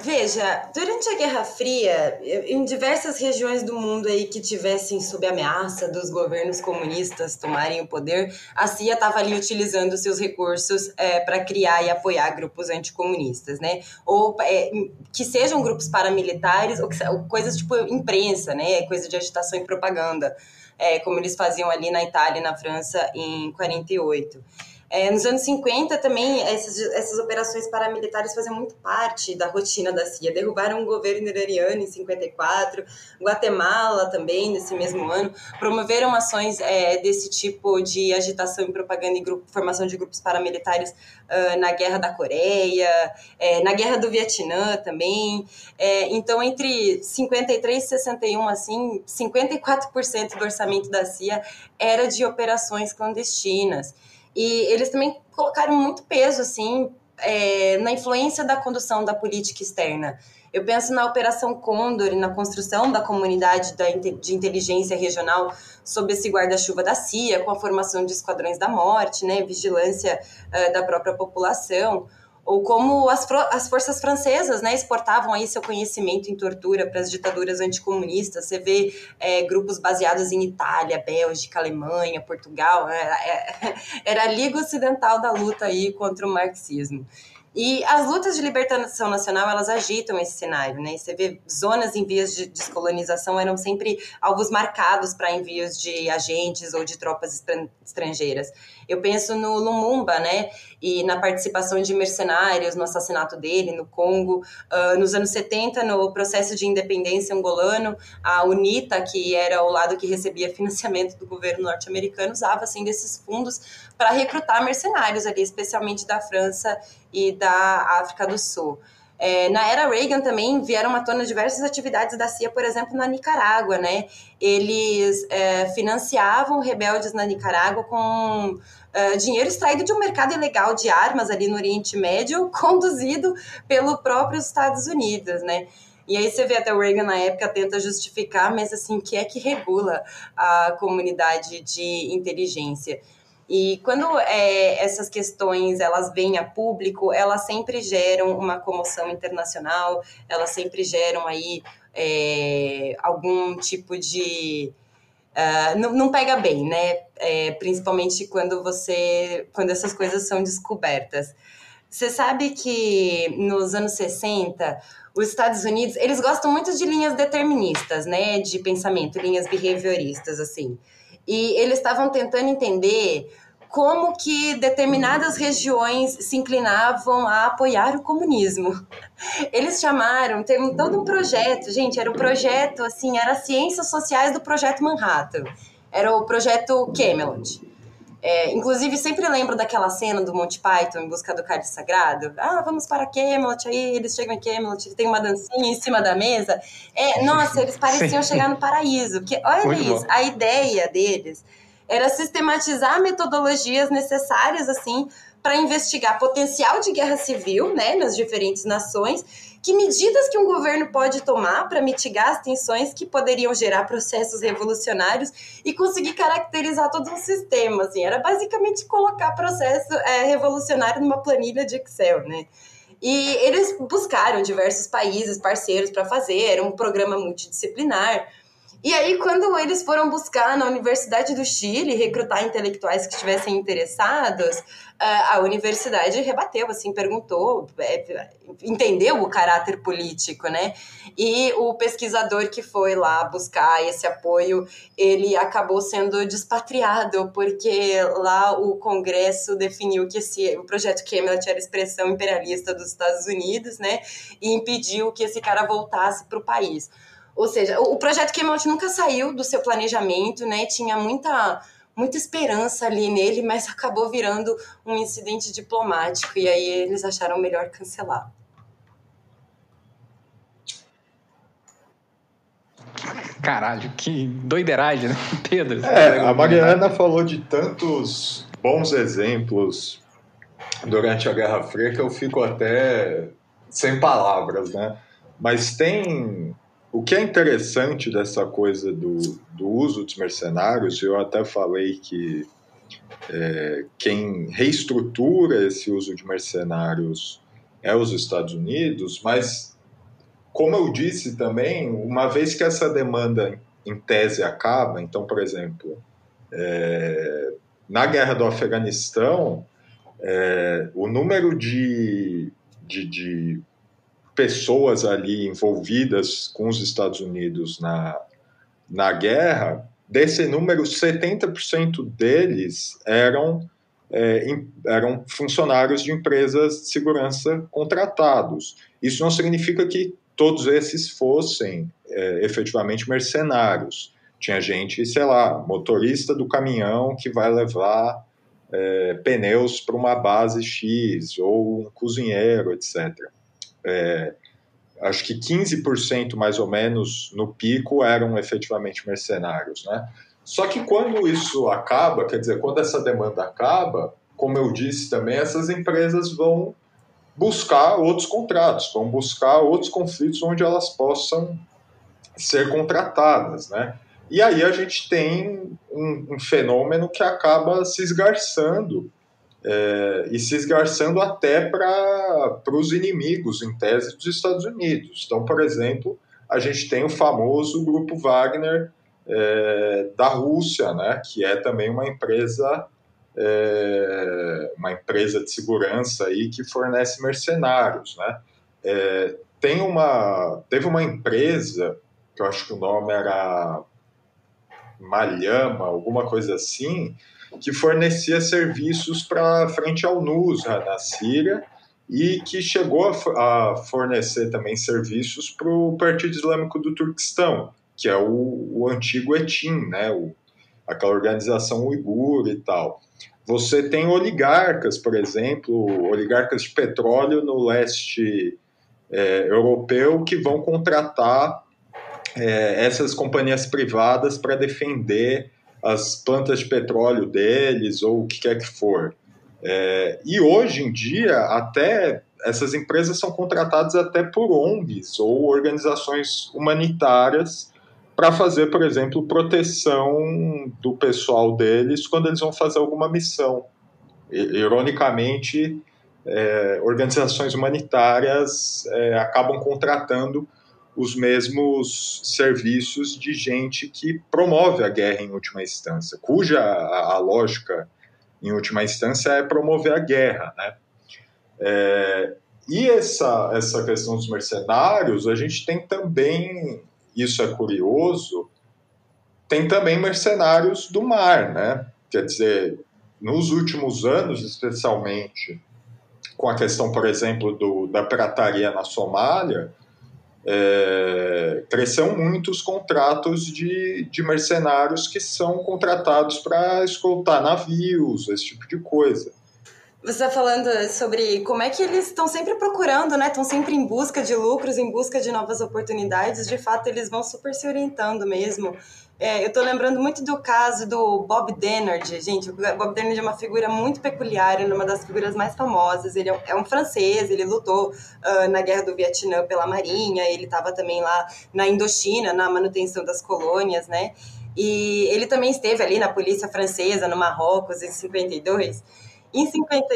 veja, durante a Guerra Fria, em diversas regiões do mundo aí que tivessem sob ameaça dos governos comunistas tomarem o poder, a CIA estava ali utilizando seus recursos é, para criar e apoiar grupos anticomunistas, né? Ou é, que sejam grupos paramilitares ou, que, ou, coisas tipo imprensa, né? Coisa de agitação e propaganda, é, como eles faziam ali na Itália e na França em 48. É, nos anos 50 também, essas, essas operações paramilitares faziam muito parte da rotina da CIA. Derrubaram o governo iraniano em 54, Guatemala também, nesse mesmo ano. Promoveram ações é, desse tipo de agitação e propaganda e grupo, formação de grupos paramilitares uh, na Guerra da Coreia, é, na Guerra do Vietnã também. É, então, entre 53 e 61, assim, 54% do orçamento da CIA era de operações clandestinas. E eles também colocaram muito peso, assim, é, na influência da condução da política externa. Eu penso na Operação Condor e na construção da comunidade de inteligência regional sob esse guarda-chuva da CIA, com a formação de esquadrões da morte, né, vigilância uh, da própria população ou como as, as forças francesas né, exportavam aí seu conhecimento em tortura para as ditaduras anticomunistas. Você vê é, grupos baseados em Itália, Bélgica, Alemanha, Portugal. Era, é, era a liga ocidental da luta aí contra o marxismo. E as lutas de libertação nacional, elas agitam esse cenário, né? Você vê zonas em vias de descolonização eram sempre alvos marcados para envios de agentes ou de tropas estrangeiras. Eu penso no Lumumba, né? E na participação de mercenários, no assassinato dele no Congo. Uh, nos anos 70, no processo de independência angolano, a UNITA, que era o lado que recebia financiamento do governo norte-americano, usava assim desses fundos para recrutar mercenários ali, especialmente da França e da África do Sul. É, na era Reagan também vieram à tona diversas atividades da CIA, por exemplo, na Nicarágua, né? Eles é, financiavam rebeldes na Nicarágua com é, dinheiro extraído de um mercado ilegal de armas ali no Oriente Médio, conduzido pelo próprio Estados Unidos, né? E aí você vê até o Reagan na época tenta justificar, mas assim, que é que regula a comunidade de inteligência? E quando é, essas questões elas vêm a público, elas sempre geram uma comoção internacional, elas sempre geram aí é, algum tipo de uh, não, não, pega bem, né? É, principalmente quando você quando essas coisas são descobertas. Você sabe que nos anos 60 os Estados Unidos eles gostam muito de linhas deterministas, né? De pensamento, linhas behavioristas assim. E eles estavam tentando entender como que determinadas regiões se inclinavam a apoiar o comunismo. Eles chamaram, teve todo um projeto, gente, era um projeto, assim, era Ciências Sociais do Projeto Manhattan. Era o projeto Camelot. É, inclusive, sempre lembro daquela cena do Monty Python em busca do cálice sagrado. Ah, vamos para Camelot, aí eles chegam em Camelot, tem uma dancinha em cima da mesa. É, nossa, eles pareciam Sim. chegar no paraíso. Porque, olha Muito isso, bom. a ideia deles era sistematizar metodologias necessárias, assim, para investigar potencial de guerra civil, né, nas diferentes nações, que medidas que um governo pode tomar para mitigar as tensões que poderiam gerar processos revolucionários e conseguir caracterizar todo um sistema, assim, era basicamente colocar processo é, revolucionário numa planilha de Excel, né? E eles buscaram diversos países parceiros para fazer, era um programa multidisciplinar. E aí, quando eles foram buscar na Universidade do Chile recrutar intelectuais que estivessem interessados, a universidade rebateu, assim, perguntou, é, entendeu o caráter político, né? E o pesquisador que foi lá buscar esse apoio, ele acabou sendo despatriado, porque lá o Congresso definiu que esse, o projeto Camelot era expressão imperialista dos Estados Unidos, né? E impediu que esse cara voltasse para o país. Ou seja, o projeto Camelot nunca saiu do seu planejamento, né? Tinha muita muita esperança ali nele, mas acabou virando um incidente diplomático e aí eles acharam melhor cancelar. Caralho, que doideiragem, né, Pedro? É, a Mariana falou de tantos bons exemplos durante a Guerra Fria que eu fico até sem palavras, né? Mas tem o que é interessante dessa coisa do, do uso dos mercenários, eu até falei que é, quem reestrutura esse uso de mercenários é os Estados Unidos, mas, como eu disse também, uma vez que essa demanda em tese acaba, então, por exemplo, é, na guerra do Afeganistão, é, o número de, de, de pessoas ali envolvidas com os Estados Unidos na, na guerra, desse número, 70% deles eram, é, eram funcionários de empresas de segurança contratados. Isso não significa que todos esses fossem é, efetivamente mercenários. Tinha gente, sei lá, motorista do caminhão que vai levar é, pneus para uma base X, ou um cozinheiro, etc é, acho que 15% mais ou menos no pico eram efetivamente mercenários, né? Só que quando isso acaba, quer dizer, quando essa demanda acaba, como eu disse também, essas empresas vão buscar outros contratos, vão buscar outros conflitos onde elas possam ser contratadas, né? E aí a gente tem um, um fenômeno que acaba se esgarçando é, e se esgarçando até para os inimigos, em tese, dos Estados Unidos. Então, por exemplo, a gente tem o famoso Grupo Wagner é, da Rússia, né, que é também uma empresa é, uma empresa de segurança aí que fornece mercenários, né? É, tem uma, teve uma empresa que eu acho que o nome era Malhama, alguma coisa assim, que fornecia serviços para frente ao Nusra na Síria e que chegou a, fornecer também serviços para o Partido Islâmico do Turquestão, que é o, o antigo ETIM, né, o, aquela organização uigur e tal. Você tem oligarcas, por exemplo, oligarcas de petróleo no leste é, europeu que vão contratar é, essas companhias privadas para defender as plantas de petróleo deles ou o que quer que for. É, e hoje em dia, até essas empresas são contratadas até por ONGs ou organizações humanitárias para fazer, por exemplo, proteção do pessoal deles quando eles vão fazer alguma missão. Ironicamente, é, organizações humanitárias é, acabam contratando os mesmos serviços de gente que promove a guerra em última instância, cuja a, a lógica em última instância é promover a guerra, né? É, e essa, essa questão dos mercenários, a gente tem também, isso é curioso, tem também mercenários do mar, né? Quer dizer, nos últimos anos, especialmente, com a questão, por exemplo, do, da pirataria na Somália, é, cresceram muito os contratos de, de mercenários que são contratados para escoltar navios, esse tipo de coisa. Você está falando sobre como é que eles estão sempre procurando, né? Estão sempre em busca de lucros, em busca de novas oportunidades. De fato, eles vão super se orientando mesmo. É, eu estou lembrando muito do caso do Bob Dennard. Gente, o Bob Dennard é uma figura muito peculiar, é uma das figuras mais famosas. Ele é um, é francês, ele lutou uh, na Guerra do Vietnã pela Marinha, ele estava também lá na Indochina, na manutenção das colônias, né? E ele também esteve ali na polícia francesa, no Marrocos, em 52. Em 50.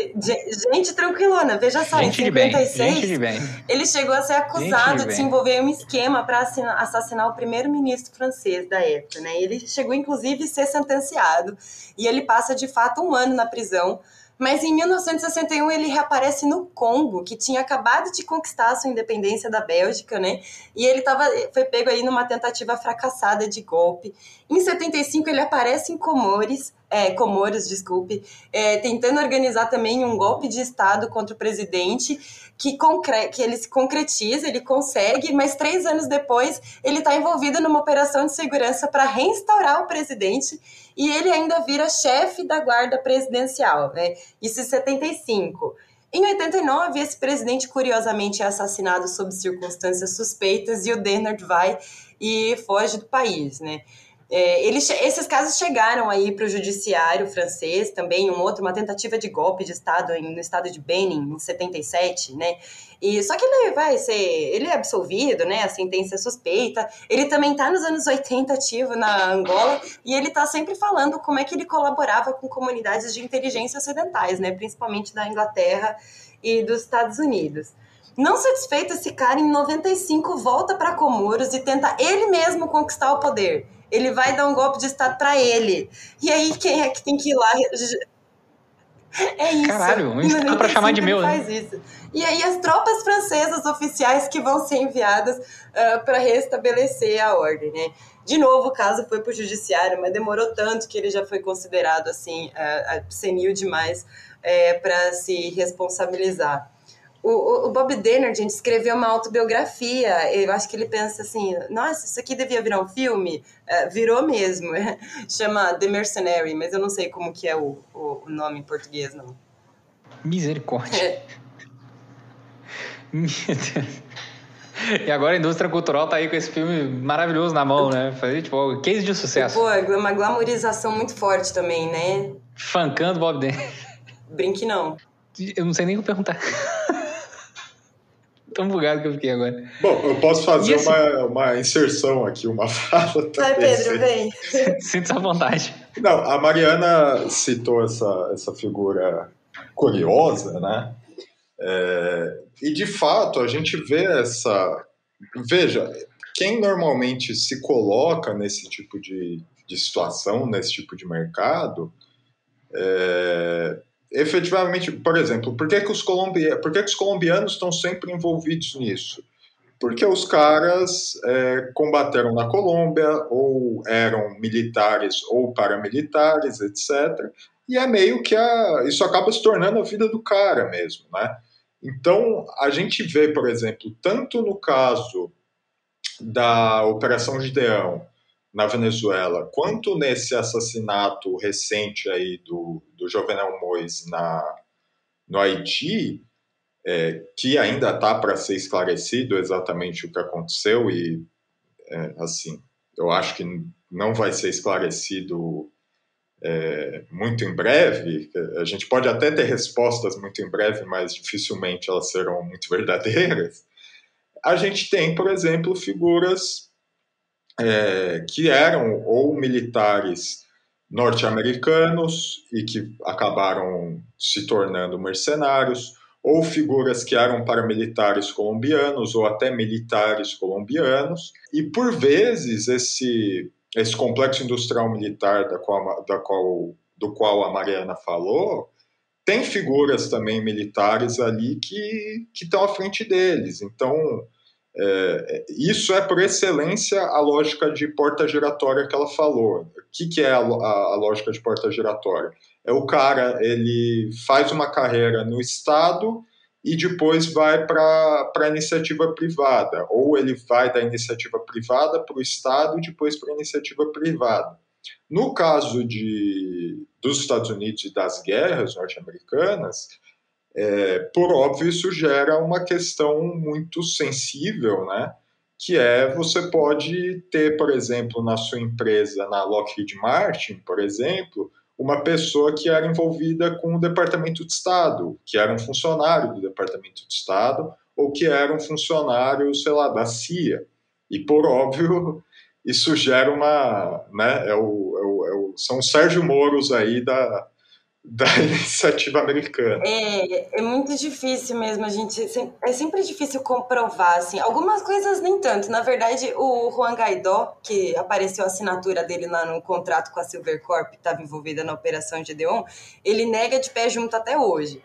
Gente tranquilona, veja só, gente em 56, de bem, de bem. ele chegou a ser acusado de, de se envolver em um esquema para assassinar o primeiro-ministro francês da época, né? Ele chegou, inclusive, a ser sentenciado. E ele passa, de fato, um ano na prisão. Mas em 1961 ele reaparece no Congo, que tinha acabado de conquistar a sua independência da Bélgica, né? E ele tava, foi pego aí numa tentativa fracassada de golpe. Em 75 ele aparece em Comores, é, Comoros, desculpe, é, tentando organizar também um golpe de Estado contra o presidente, que, concre que ele se concretiza, ele consegue, mas três anos depois ele está envolvido numa operação de segurança para reinstaurar o presidente e ele ainda vira chefe da guarda presidencial, né? Isso em 75. Em 89, esse presidente curiosamente é assassinado sob circunstâncias suspeitas e o Dennard vai e foge do país, né? É, eles, esses casos chegaram aí para o judiciário francês também, um outro, uma tentativa de golpe de Estado em, no estado de Benin, em 77, né? E, só que ele vai ser, ele é absolvido, né? A sentença é suspeita. Ele também está nos anos 80 ativo na Angola e ele está sempre falando como é que ele colaborava com comunidades de inteligência ocidentais, né? Principalmente da Inglaterra e dos Estados Unidos. Não satisfeito, esse cara em 95 volta para Comoros e tenta ele mesmo conquistar o poder ele vai dar um golpe de Estado para ele. E aí, quem é que tem que ir lá? É isso. Caralho, isso dá pra chamar de meu, né? faz isso. E aí, as tropas francesas oficiais que vão ser enviadas uh, ah, para restabelecer a ordem, né? De novo, o caso foi para o judiciário, mas demorou tanto que ele já foi considerado assim uh, senil demais uh, eh, para se responsabilizar. O, o, Bob Dennard, gente, escreveu uma autobiografia. Eu acho que ele pensa assim: nossa, isso aqui devia virar um filme. É, virou mesmo. Chama The Mercenary, mas eu não sei como que é o, o, o nome em português, não. Misericórdia. É. Meu Deus. E agora a indústria cultural tá aí com esse filme maravilhoso na mão, né? Fazer, tipo, case de sucesso. Pô, é uma glamorização muito forte também, né? Fancando Bob Dennard. Brinque não. Eu não sei nem o que perguntar. Tão bugado que eu fiquei agora. Bom, eu posso fazer uma, uma inserção aqui, uma fala. Vai, Pedro, vem. Sinta-se à vontade. Não, a Mariana citou essa, essa figura curiosa, né? É, e de fato, a gente vê essa. Veja, quem normalmente se coloca nesse tipo de, de situação, nesse tipo de mercado, é, efetivamente, por exemplo, por que, que, os, colombi por que, que os colombianos estão sempre envolvidos nisso? Porque os caras é, combateram na Colômbia, ou eram militares ou paramilitares, etc. E é meio que a, isso acaba se tornando a vida do cara mesmo, né? Então, a gente vê, por exemplo, tanto no caso da Operação Gideão na Venezuela, quanto nesse assassinato recente aí do, do Jovenel Mois na, no Haiti, é, que ainda está para ser esclarecido exatamente o que aconteceu e, é, assim, eu acho que não vai ser esclarecido é, muito em breve. A gente pode até ter respostas muito em breve, mas dificilmente elas serão muito verdadeiras. A gente tem, por exemplo, figuras é, que eram ou militares norte-americanos e que acabaram se tornando mercenários, ou figuras que eram paramilitares colombianos ou até militares colombianos. E por vezes esse esse complexo industrial militar da qual, da qual, do qual a Mariana falou, tem figuras também militares ali que estão à frente deles. Então, é, isso é por excelência a lógica de porta giratória que ela falou. O que, que é a, a, a lógica de porta giratória? É o cara, ele faz uma carreira no Estado e depois vai para a iniciativa privada, ou ele vai da iniciativa privada para o Estado e depois para a iniciativa privada. No caso de, dos Estados Unidos e das guerras norte-americanas, é, por óbvio, isso gera uma questão muito sensível, né? que é você pode ter, por exemplo, na sua empresa, na Lockheed Martin, por exemplo, uma pessoa que era envolvida com o Departamento de Estado, que era um funcionário do Departamento de Estado, ou que era um funcionário, sei lá, da CIA. E, por óbvio, isso gera uma. Né, é o, é o, é o são Sérgio Moros aí da, da iniciativa americana. É, é muito difícil mesmo, a gente é sempre difícil comprovar, assim, algumas coisas nem tanto. Na verdade, o Juan Guaidó, que apareceu a assinatura dele lá no contrato com a Silvercorp, que estava envolvida na operação de Deon, ele nega de pé junto até hoje.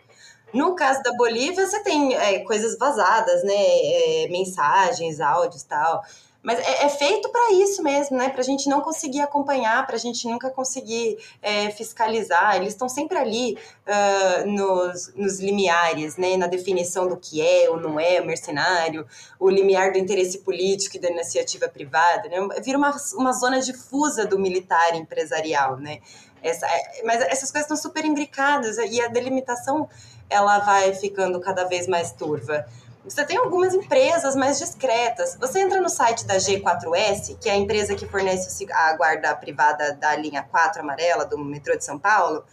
No caso da Bolívia, você tem é, coisas vazadas, né? É, mensagens, áudios tal. Mas é, é feito para isso mesmo, né? Para a gente não conseguir acompanhar, para a gente nunca conseguir é, fiscalizar. Eles estão sempre ali uh, nos, nos limiares, né? Na definição do que é ou não é mercenário, o limiar do interesse político e da iniciativa privada, né? Vira uma, uma zona difusa do militar empresarial, né? Essa, é, mas essas coisas estão super imbricadas e a delimitação ela vai ficando cada vez mais turva. Você tem algumas empresas mais discretas. Você entra no site da G4S, que é a empresa que fornece a guarda privada da linha 4 amarela do metrô de São Paulo.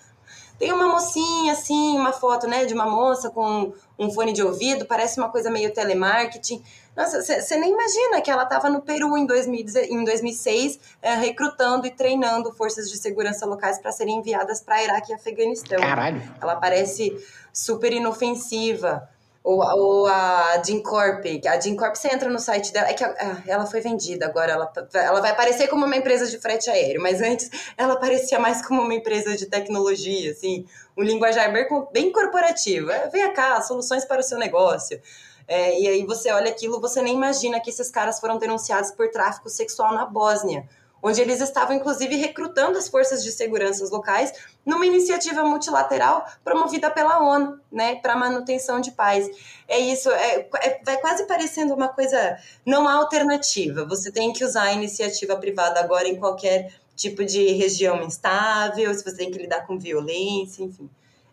Tem uma mocinha, assim, uma foto, né, de uma moça com um fone de ouvido, parece uma coisa meio telemarketing. Nossa, você nem imagina que ela estava no Peru em, 2000, em 2006, é, recrutando e treinando forças de segurança locais para serem enviadas para Iraque e Afeganistão. Caralho! Ela parece super inofensiva. Ou, ou a Corp, a Corp você entra no site dela, é que ela foi vendida, agora ela, ela vai aparecer como uma empresa de frete aéreo, mas antes ela parecia mais como uma empresa de tecnologia, assim, um linguajar bem, bem corporativo. É, Venha cá, soluções para o seu negócio. É, e aí você olha aquilo, você nem imagina que esses caras foram denunciados por tráfico sexual na Bósnia onde eles estavam inclusive recrutando as forças de segurança locais numa iniciativa multilateral promovida pela ONU, né, para manutenção de paz. É isso, é, é, vai quase parecendo uma coisa não alternativa. Você tem que usar a iniciativa privada agora em qualquer tipo de região instável, se você tem que lidar com violência, enfim.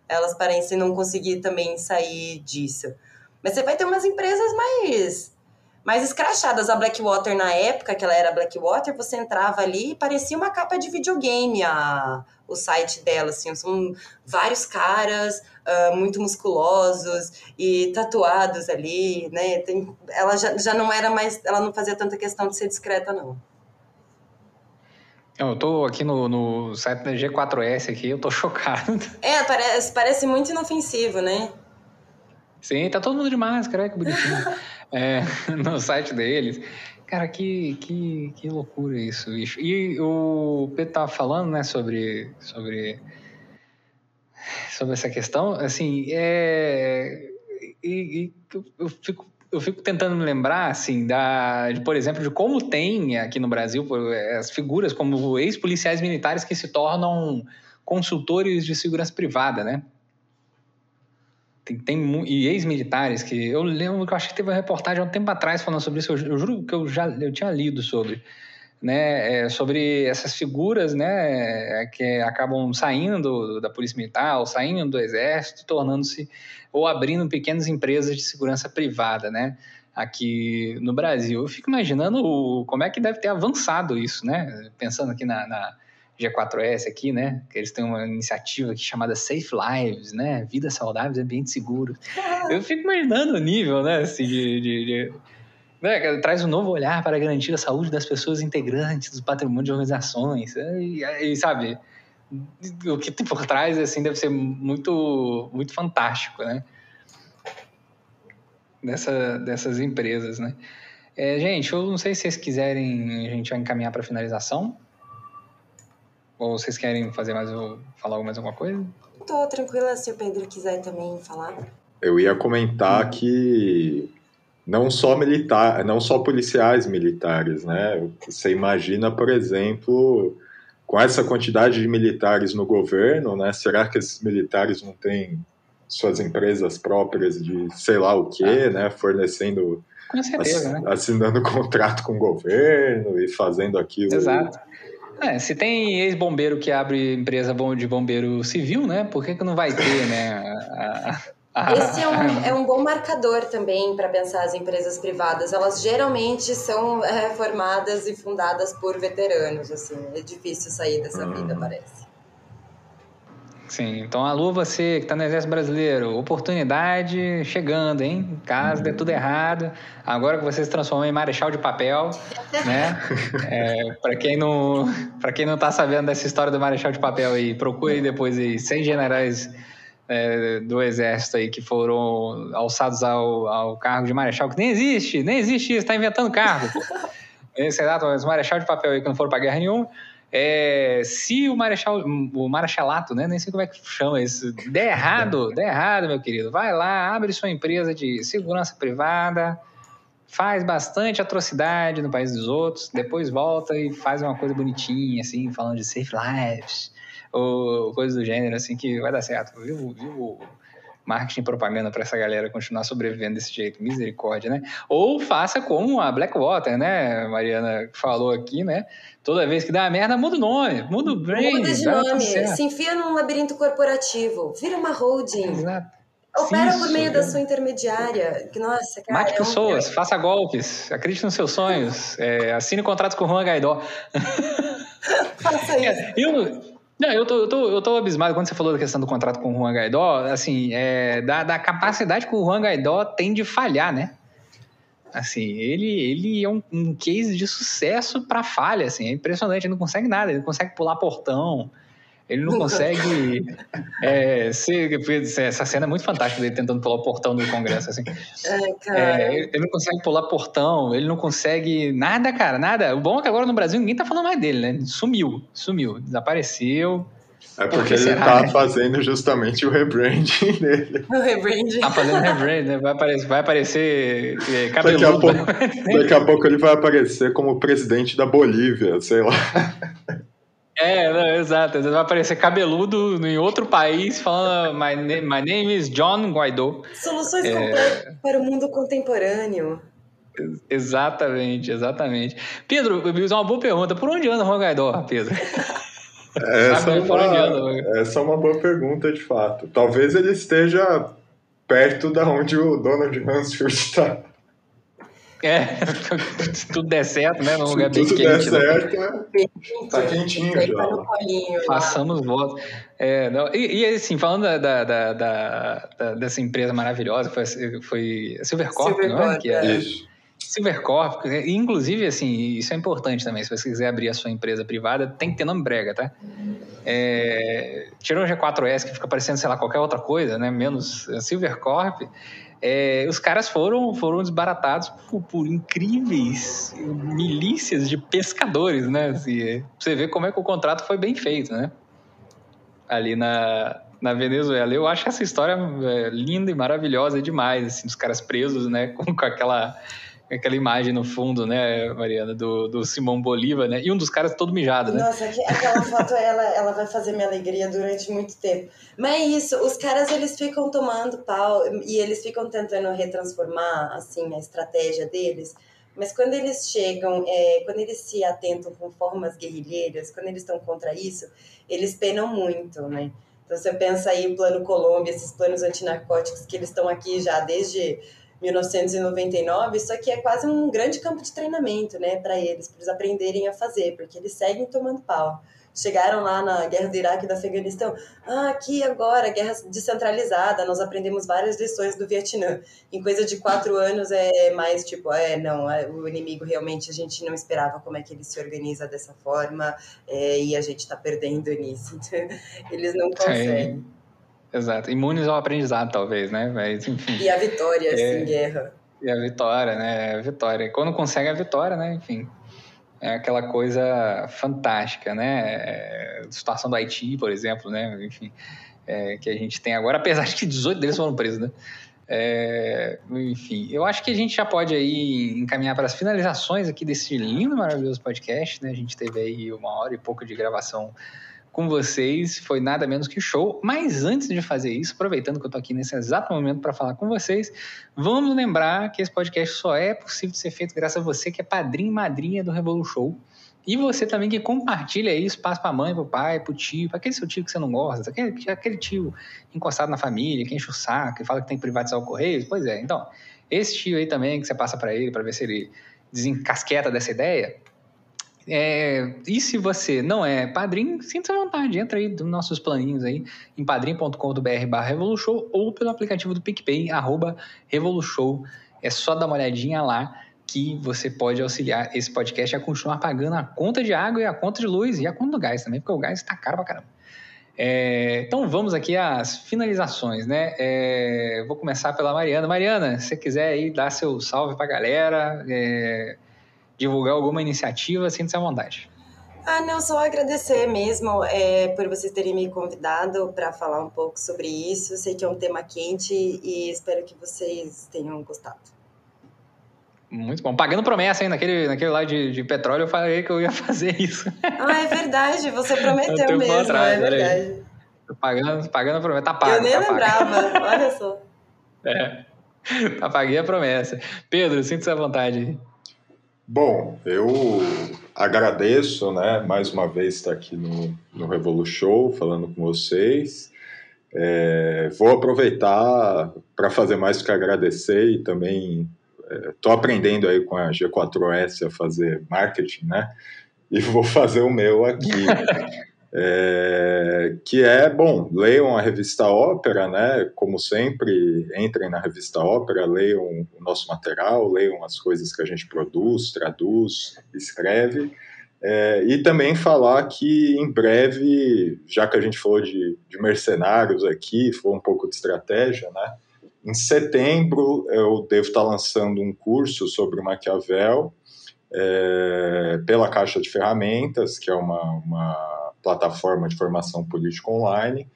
Elas parecem não conseguir também sair disso. Mas você vai ter umas empresas mais mais escrachadas. A Blackwater, na época que ela era Blackwater, você entrava ali e parecia uma capa de videogame a, o site dela, assim. São vários caras uh, muito musculosos e tatuados ali, né? Tem, ela já, já não era mais... Ela não fazia tanta questão de ser discreta, não. Eu tô aqui no, no site da G4S aqui, eu tô chocado. É, parece, parece muito inofensivo, né? Sim, tá todo mundo de máscara, que bonitinho. é, no site deles. Cara, que, que, que loucura isso, bicho. E o Pedro tava falando, né, sobre, sobre sobre essa questão, assim, é... E, e eu fico eu fico tentando me lembrar, assim, da, de, por exemplo, de como tem aqui no Brasil as figuras como ex-policiais militares que se tornam consultores de segurança privada, né? Tem, tem e ex-militares que eu lembro que eu acho que teve uma reportagem há um tempo atrás falando sobre isso. Eu, eu juro que eu já eu tinha lido sobre, né? É, sobre essas figuras, né? Que acabam saindo da polícia militar, ou saindo do exército, tornando-se ou abrindo pequenas empresas de segurança privada, né? Aqui no Brasil. Eu fico imaginando como é que deve ter avançado isso, né? Pensando aqui na, na G4S aqui, né? Que eles têm uma iniciativa aqui chamada Safe Lives, né? Vida saudáveis, ambiente seguro. Eu fico imaginando o nível, né? Assim, de, de, de né? traz um novo olhar para garantir a saúde das pessoas integrantes do patrimônio de organizações. E, e sabe, o que tem por trás assim deve ser muito muito fantástico, né? Dessa, dessas empresas, né? É, gente, eu não sei se vocês quiserem, a gente vai encaminhar para finalização. Ou vocês querem fazer mais falar mais alguma coisa? Tô tranquila se o Pedro quiser também falar. Eu ia comentar hum. que não só militar, não só policiais militares, né? Você imagina, por exemplo, com essa quantidade de militares no governo, né? Será que esses militares não têm suas empresas próprias de sei lá o quê, ah. né? Fornecendo, certeza, ass, né? assinando contrato com o governo e fazendo aquilo. Exato. É, se tem ex-bombeiro que abre empresa de bombeiro civil, né? Por que, que não vai ter, né? Esse é um, é um bom marcador também para pensar as empresas privadas. Elas geralmente são é, formadas e fundadas por veteranos, assim. É difícil sair dessa hum. vida, parece. Sim, então alô você que está no Exército Brasileiro, oportunidade chegando, hein? Caso dê tudo errado, agora que você se transformou em marechal de papel, né? É, para quem não para quem não está sabendo dessa história do marechal de papel aí, procure depois aí seis generais é, do exército aí que foram alçados ao, ao cargo de marechal, que nem existe, nem existe isso, está inventando cargo. Esse exato, os marechal de papel aí que não foram para guerra nenhuma. É, se o marechal, o marechalato, né, nem sei como é que chama isso, der errado, der errado, meu querido, vai lá, abre sua empresa de segurança privada, faz bastante atrocidade no país dos outros, depois volta e faz uma coisa bonitinha, assim, falando de safe lives, ou coisa do gênero, assim, que vai dar certo. Viu, viu marketing e propaganda para essa galera continuar sobrevivendo desse jeito, misericórdia, né? Ou faça como a Blackwater, né? Mariana falou aqui, né? Toda vez que dá merda, muda o nome, muda o brand. Muda de nome, se enfia num labirinto corporativo, vira uma holding. Exato. Opera Isso, por meio da sua intermediária. Nossa, cara. Mate é pessoas, um... faça golpes, acredite nos seus sonhos, é, assine contratos com o Juan Gaidó. faça isso. Eu, não, eu tô, eu, tô, eu tô abismado quando você falou da questão do contrato com o Juan Gaidó, assim, é, da, da capacidade que o Juan Gaidó tem de falhar, né? Assim, ele, ele é um, um case de sucesso para falha, assim, é impressionante, ele não consegue nada, ele consegue pular portão, ele não consegue é, ser, essa cena é muito fantástica dele tentando pular o portão do Congresso, assim. É, ele não consegue pular portão, ele não consegue nada, cara, nada. O bom é que agora no Brasil ninguém tá falando mais dele, né? Sumiu, sumiu, desapareceu. É porque ele será, tá né? fazendo justamente o rebranding dele. O rebranding. Tá fazendo rebranding, né? vai aparecer, vai aparecer é, cabeludo. Daqui a, pouco, daqui a pouco ele vai aparecer como presidente da Bolívia, sei lá. É, não, exato. Ele vai aparecer cabeludo em outro país falando my name, my name is John Guaidó. Soluções é... completas para o mundo contemporâneo. Exatamente, exatamente. Pedro, eu uma boa pergunta. Por onde anda o Juan Guaidó, Pedro? Essa, é uma, essa é uma boa pergunta, de fato. Talvez ele esteja perto da onde o Donald Mansfield está. É, se tudo der certo, né? Num se lugar bem quente. Se tudo der certo, né? tá quentinho já. Tá Façamos votos. É, não, e, e, assim, falando da, da, da, da, dessa empresa maravilhosa, foi, foi a Silvercorp, Silvercorp, não é? Que é, Isso. Silvercorp, inclusive, assim, isso é importante também, se você quiser abrir a sua empresa privada, tem que ter nome brega, tá? É, tirou o G4S, que fica parecendo, sei lá, qualquer outra coisa, né? Menos Silvercorp, é, os caras foram, foram desbaratados por, por, incríveis milícias de pescadores, né? Assim, você vê como é que o contrato foi bem feito, né? Ali na, na Venezuela. Eu acho essa história é, linda e maravilhosa demais, assim, dos caras presos, né, com, com aquela aquela imagem no fundo, né, Mariana, do, do Simão Bolívar, né? E um dos caras todo mijado, né? Nossa, aquela foto ela, ela vai fazer minha alegria durante muito tempo. Mas é isso, os caras eles ficam tomando pau e eles ficam tentando retransformar assim a estratégia deles. Mas quando eles chegam, é, quando eles se atentam com formas guerrilheiras, quando eles estão contra isso, eles penam muito, né? Então você pensa aí Plano Colômbia, esses planos antinarcóticos que eles estão aqui já desde 1999, isso aqui é quase um grande campo de treinamento, né, para eles, para eles aprenderem a fazer, porque eles seguem tomando pau. Chegaram lá na guerra do Iraque e do Afeganistão, ah, aqui agora, guerra descentralizada, nós aprendemos várias lições do Vietnã. Em coisa de quatro anos é mais tipo, é, não, é, o inimigo realmente a gente não esperava como é que ele se organiza dessa forma, é, e a gente está perdendo nisso. eles não conseguem. Exato. Imunes ao aprendizado, talvez, né? Mas, enfim. E a vitória, é, assim, guerra. E a vitória, né? A vitória. Quando consegue a vitória, né? Enfim. É aquela coisa fantástica, né? É, a situação do Haiti, por exemplo, né? Enfim. É, que a gente tem agora, apesar de que 18 deles foram presos, né? É, enfim, eu acho que a gente já pode aí encaminhar para as finalizações aqui desse lindo, maravilhoso podcast, né? A gente teve aí uma hora e pouco de gravação com vocês. Foi nada menos que show. Mas antes de fazer isso, aproveitando que eu estou aqui nesse exato momento para falar com vocês, vamos lembrar que esse podcast só é possível de ser feito graças a você que é padrinho e madrinha do Revolu Show. E você também que compartilha isso, passa para a mãe, para o pai, para o tio, para aquele seu tio que você não gosta, aquele, aquele tio encostado na família, que enche o saco, que fala que tem que privatizar o Correio. Pois é, então, esse tio aí também que você passa para ele, para ver se ele desencasqueta dessa ideia, é, e se você não é padrinho, sinta-se à vontade, entra aí nos nossos planinhos aí em padrim.com.br barra Revolution ou pelo aplicativo do PicPay, arroba Revolution. É só dar uma olhadinha lá que você pode auxiliar esse podcast a continuar pagando a conta de água e a conta de luz e a conta do gás também, porque o gás está caro pra caramba. É, então vamos aqui às finalizações, né? É, vou começar pela Mariana. Mariana, se você quiser aí dar seu salve pra galera, é, divulgar alguma iniciativa, sinta-se à vontade. Ah, não, só agradecer mesmo é, por vocês terem me convidado para falar um pouco sobre isso. Sei que é um tema quente e espero que vocês tenham gostado. Muito bom. Pagando promessa, hein? Naquele, naquele lá de, de petróleo, eu falei que eu ia fazer isso. Ah, é verdade. Você prometeu mesmo, atrás, é verdade. Pagando, pagando a promessa. Tá pago. Eu nem tá lembrava, pago. olha só. É. Tá paguei a promessa. Pedro, sinta-se à vontade. Bom, eu agradeço, né, mais uma vez estar aqui no, no Revolu Show, falando com vocês. É, vou aproveitar para fazer mais do que agradecer e também estou é, aprendendo aí com a G4S a fazer marketing, né? E vou fazer o meu aqui. É, que é, bom, leiam a revista Ópera, né? Como sempre, entrem na revista Ópera, leiam o nosso material, leiam as coisas que a gente produz, traduz, escreve. É, e também falar que em breve, já que a gente falou de, de mercenários aqui, foi um pouco de estratégia, né? Em setembro eu devo estar lançando um curso sobre Maquiavel é, pela Caixa de Ferramentas, que é uma, uma plataforma de formação política online.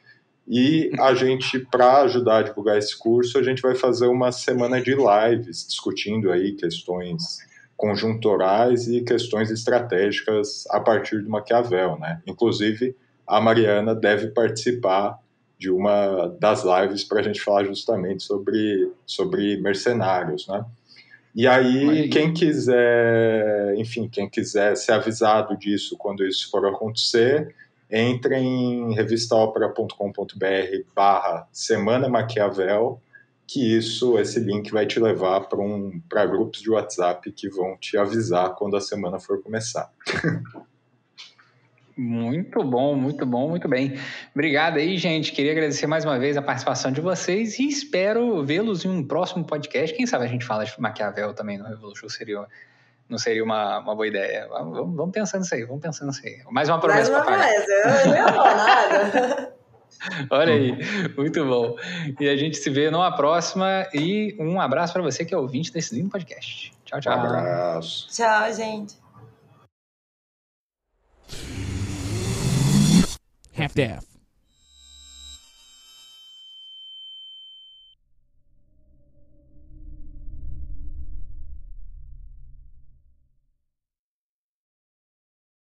E a gente, para ajudar a divulgar esse curso, a gente vai fazer uma semana de lives discutindo aí questões conjunturais e questões estratégicas a partir do Maquiavel, né? Inclusive, a Mariana deve participar de uma das lives para a gente falar justamente sobre, sobre mercenários, né? E aí, quem quiser, enfim, quem quiser ser avisado disso quando isso for acontecer, entre em revistaopera.com.br barra Semana Maquiavel, que isso, esse link vai te levar para um, grupos de WhatsApp que vão te avisar quando a semana for começar. Muito bom, muito bom, muito bem. Obrigado aí, gente. Queria agradecer mais uma vez a participação de vocês e espero vê-los em um próximo podcast. Quem sabe a gente fala de Maquiavel também no Revolution, seria, não seria uma, uma boa ideia. Vamos, vamos pensando nisso aí, vamos pensando nisso aí. Mais uma promessa Mais uma promessa, eu não ia falar nada. Olha aí, muito bom. E a gente se vê numa próxima e um abraço para você que é ouvinte desse lindo podcast. Tchau, tchau. Um abraço. Tchau, gente. half daff.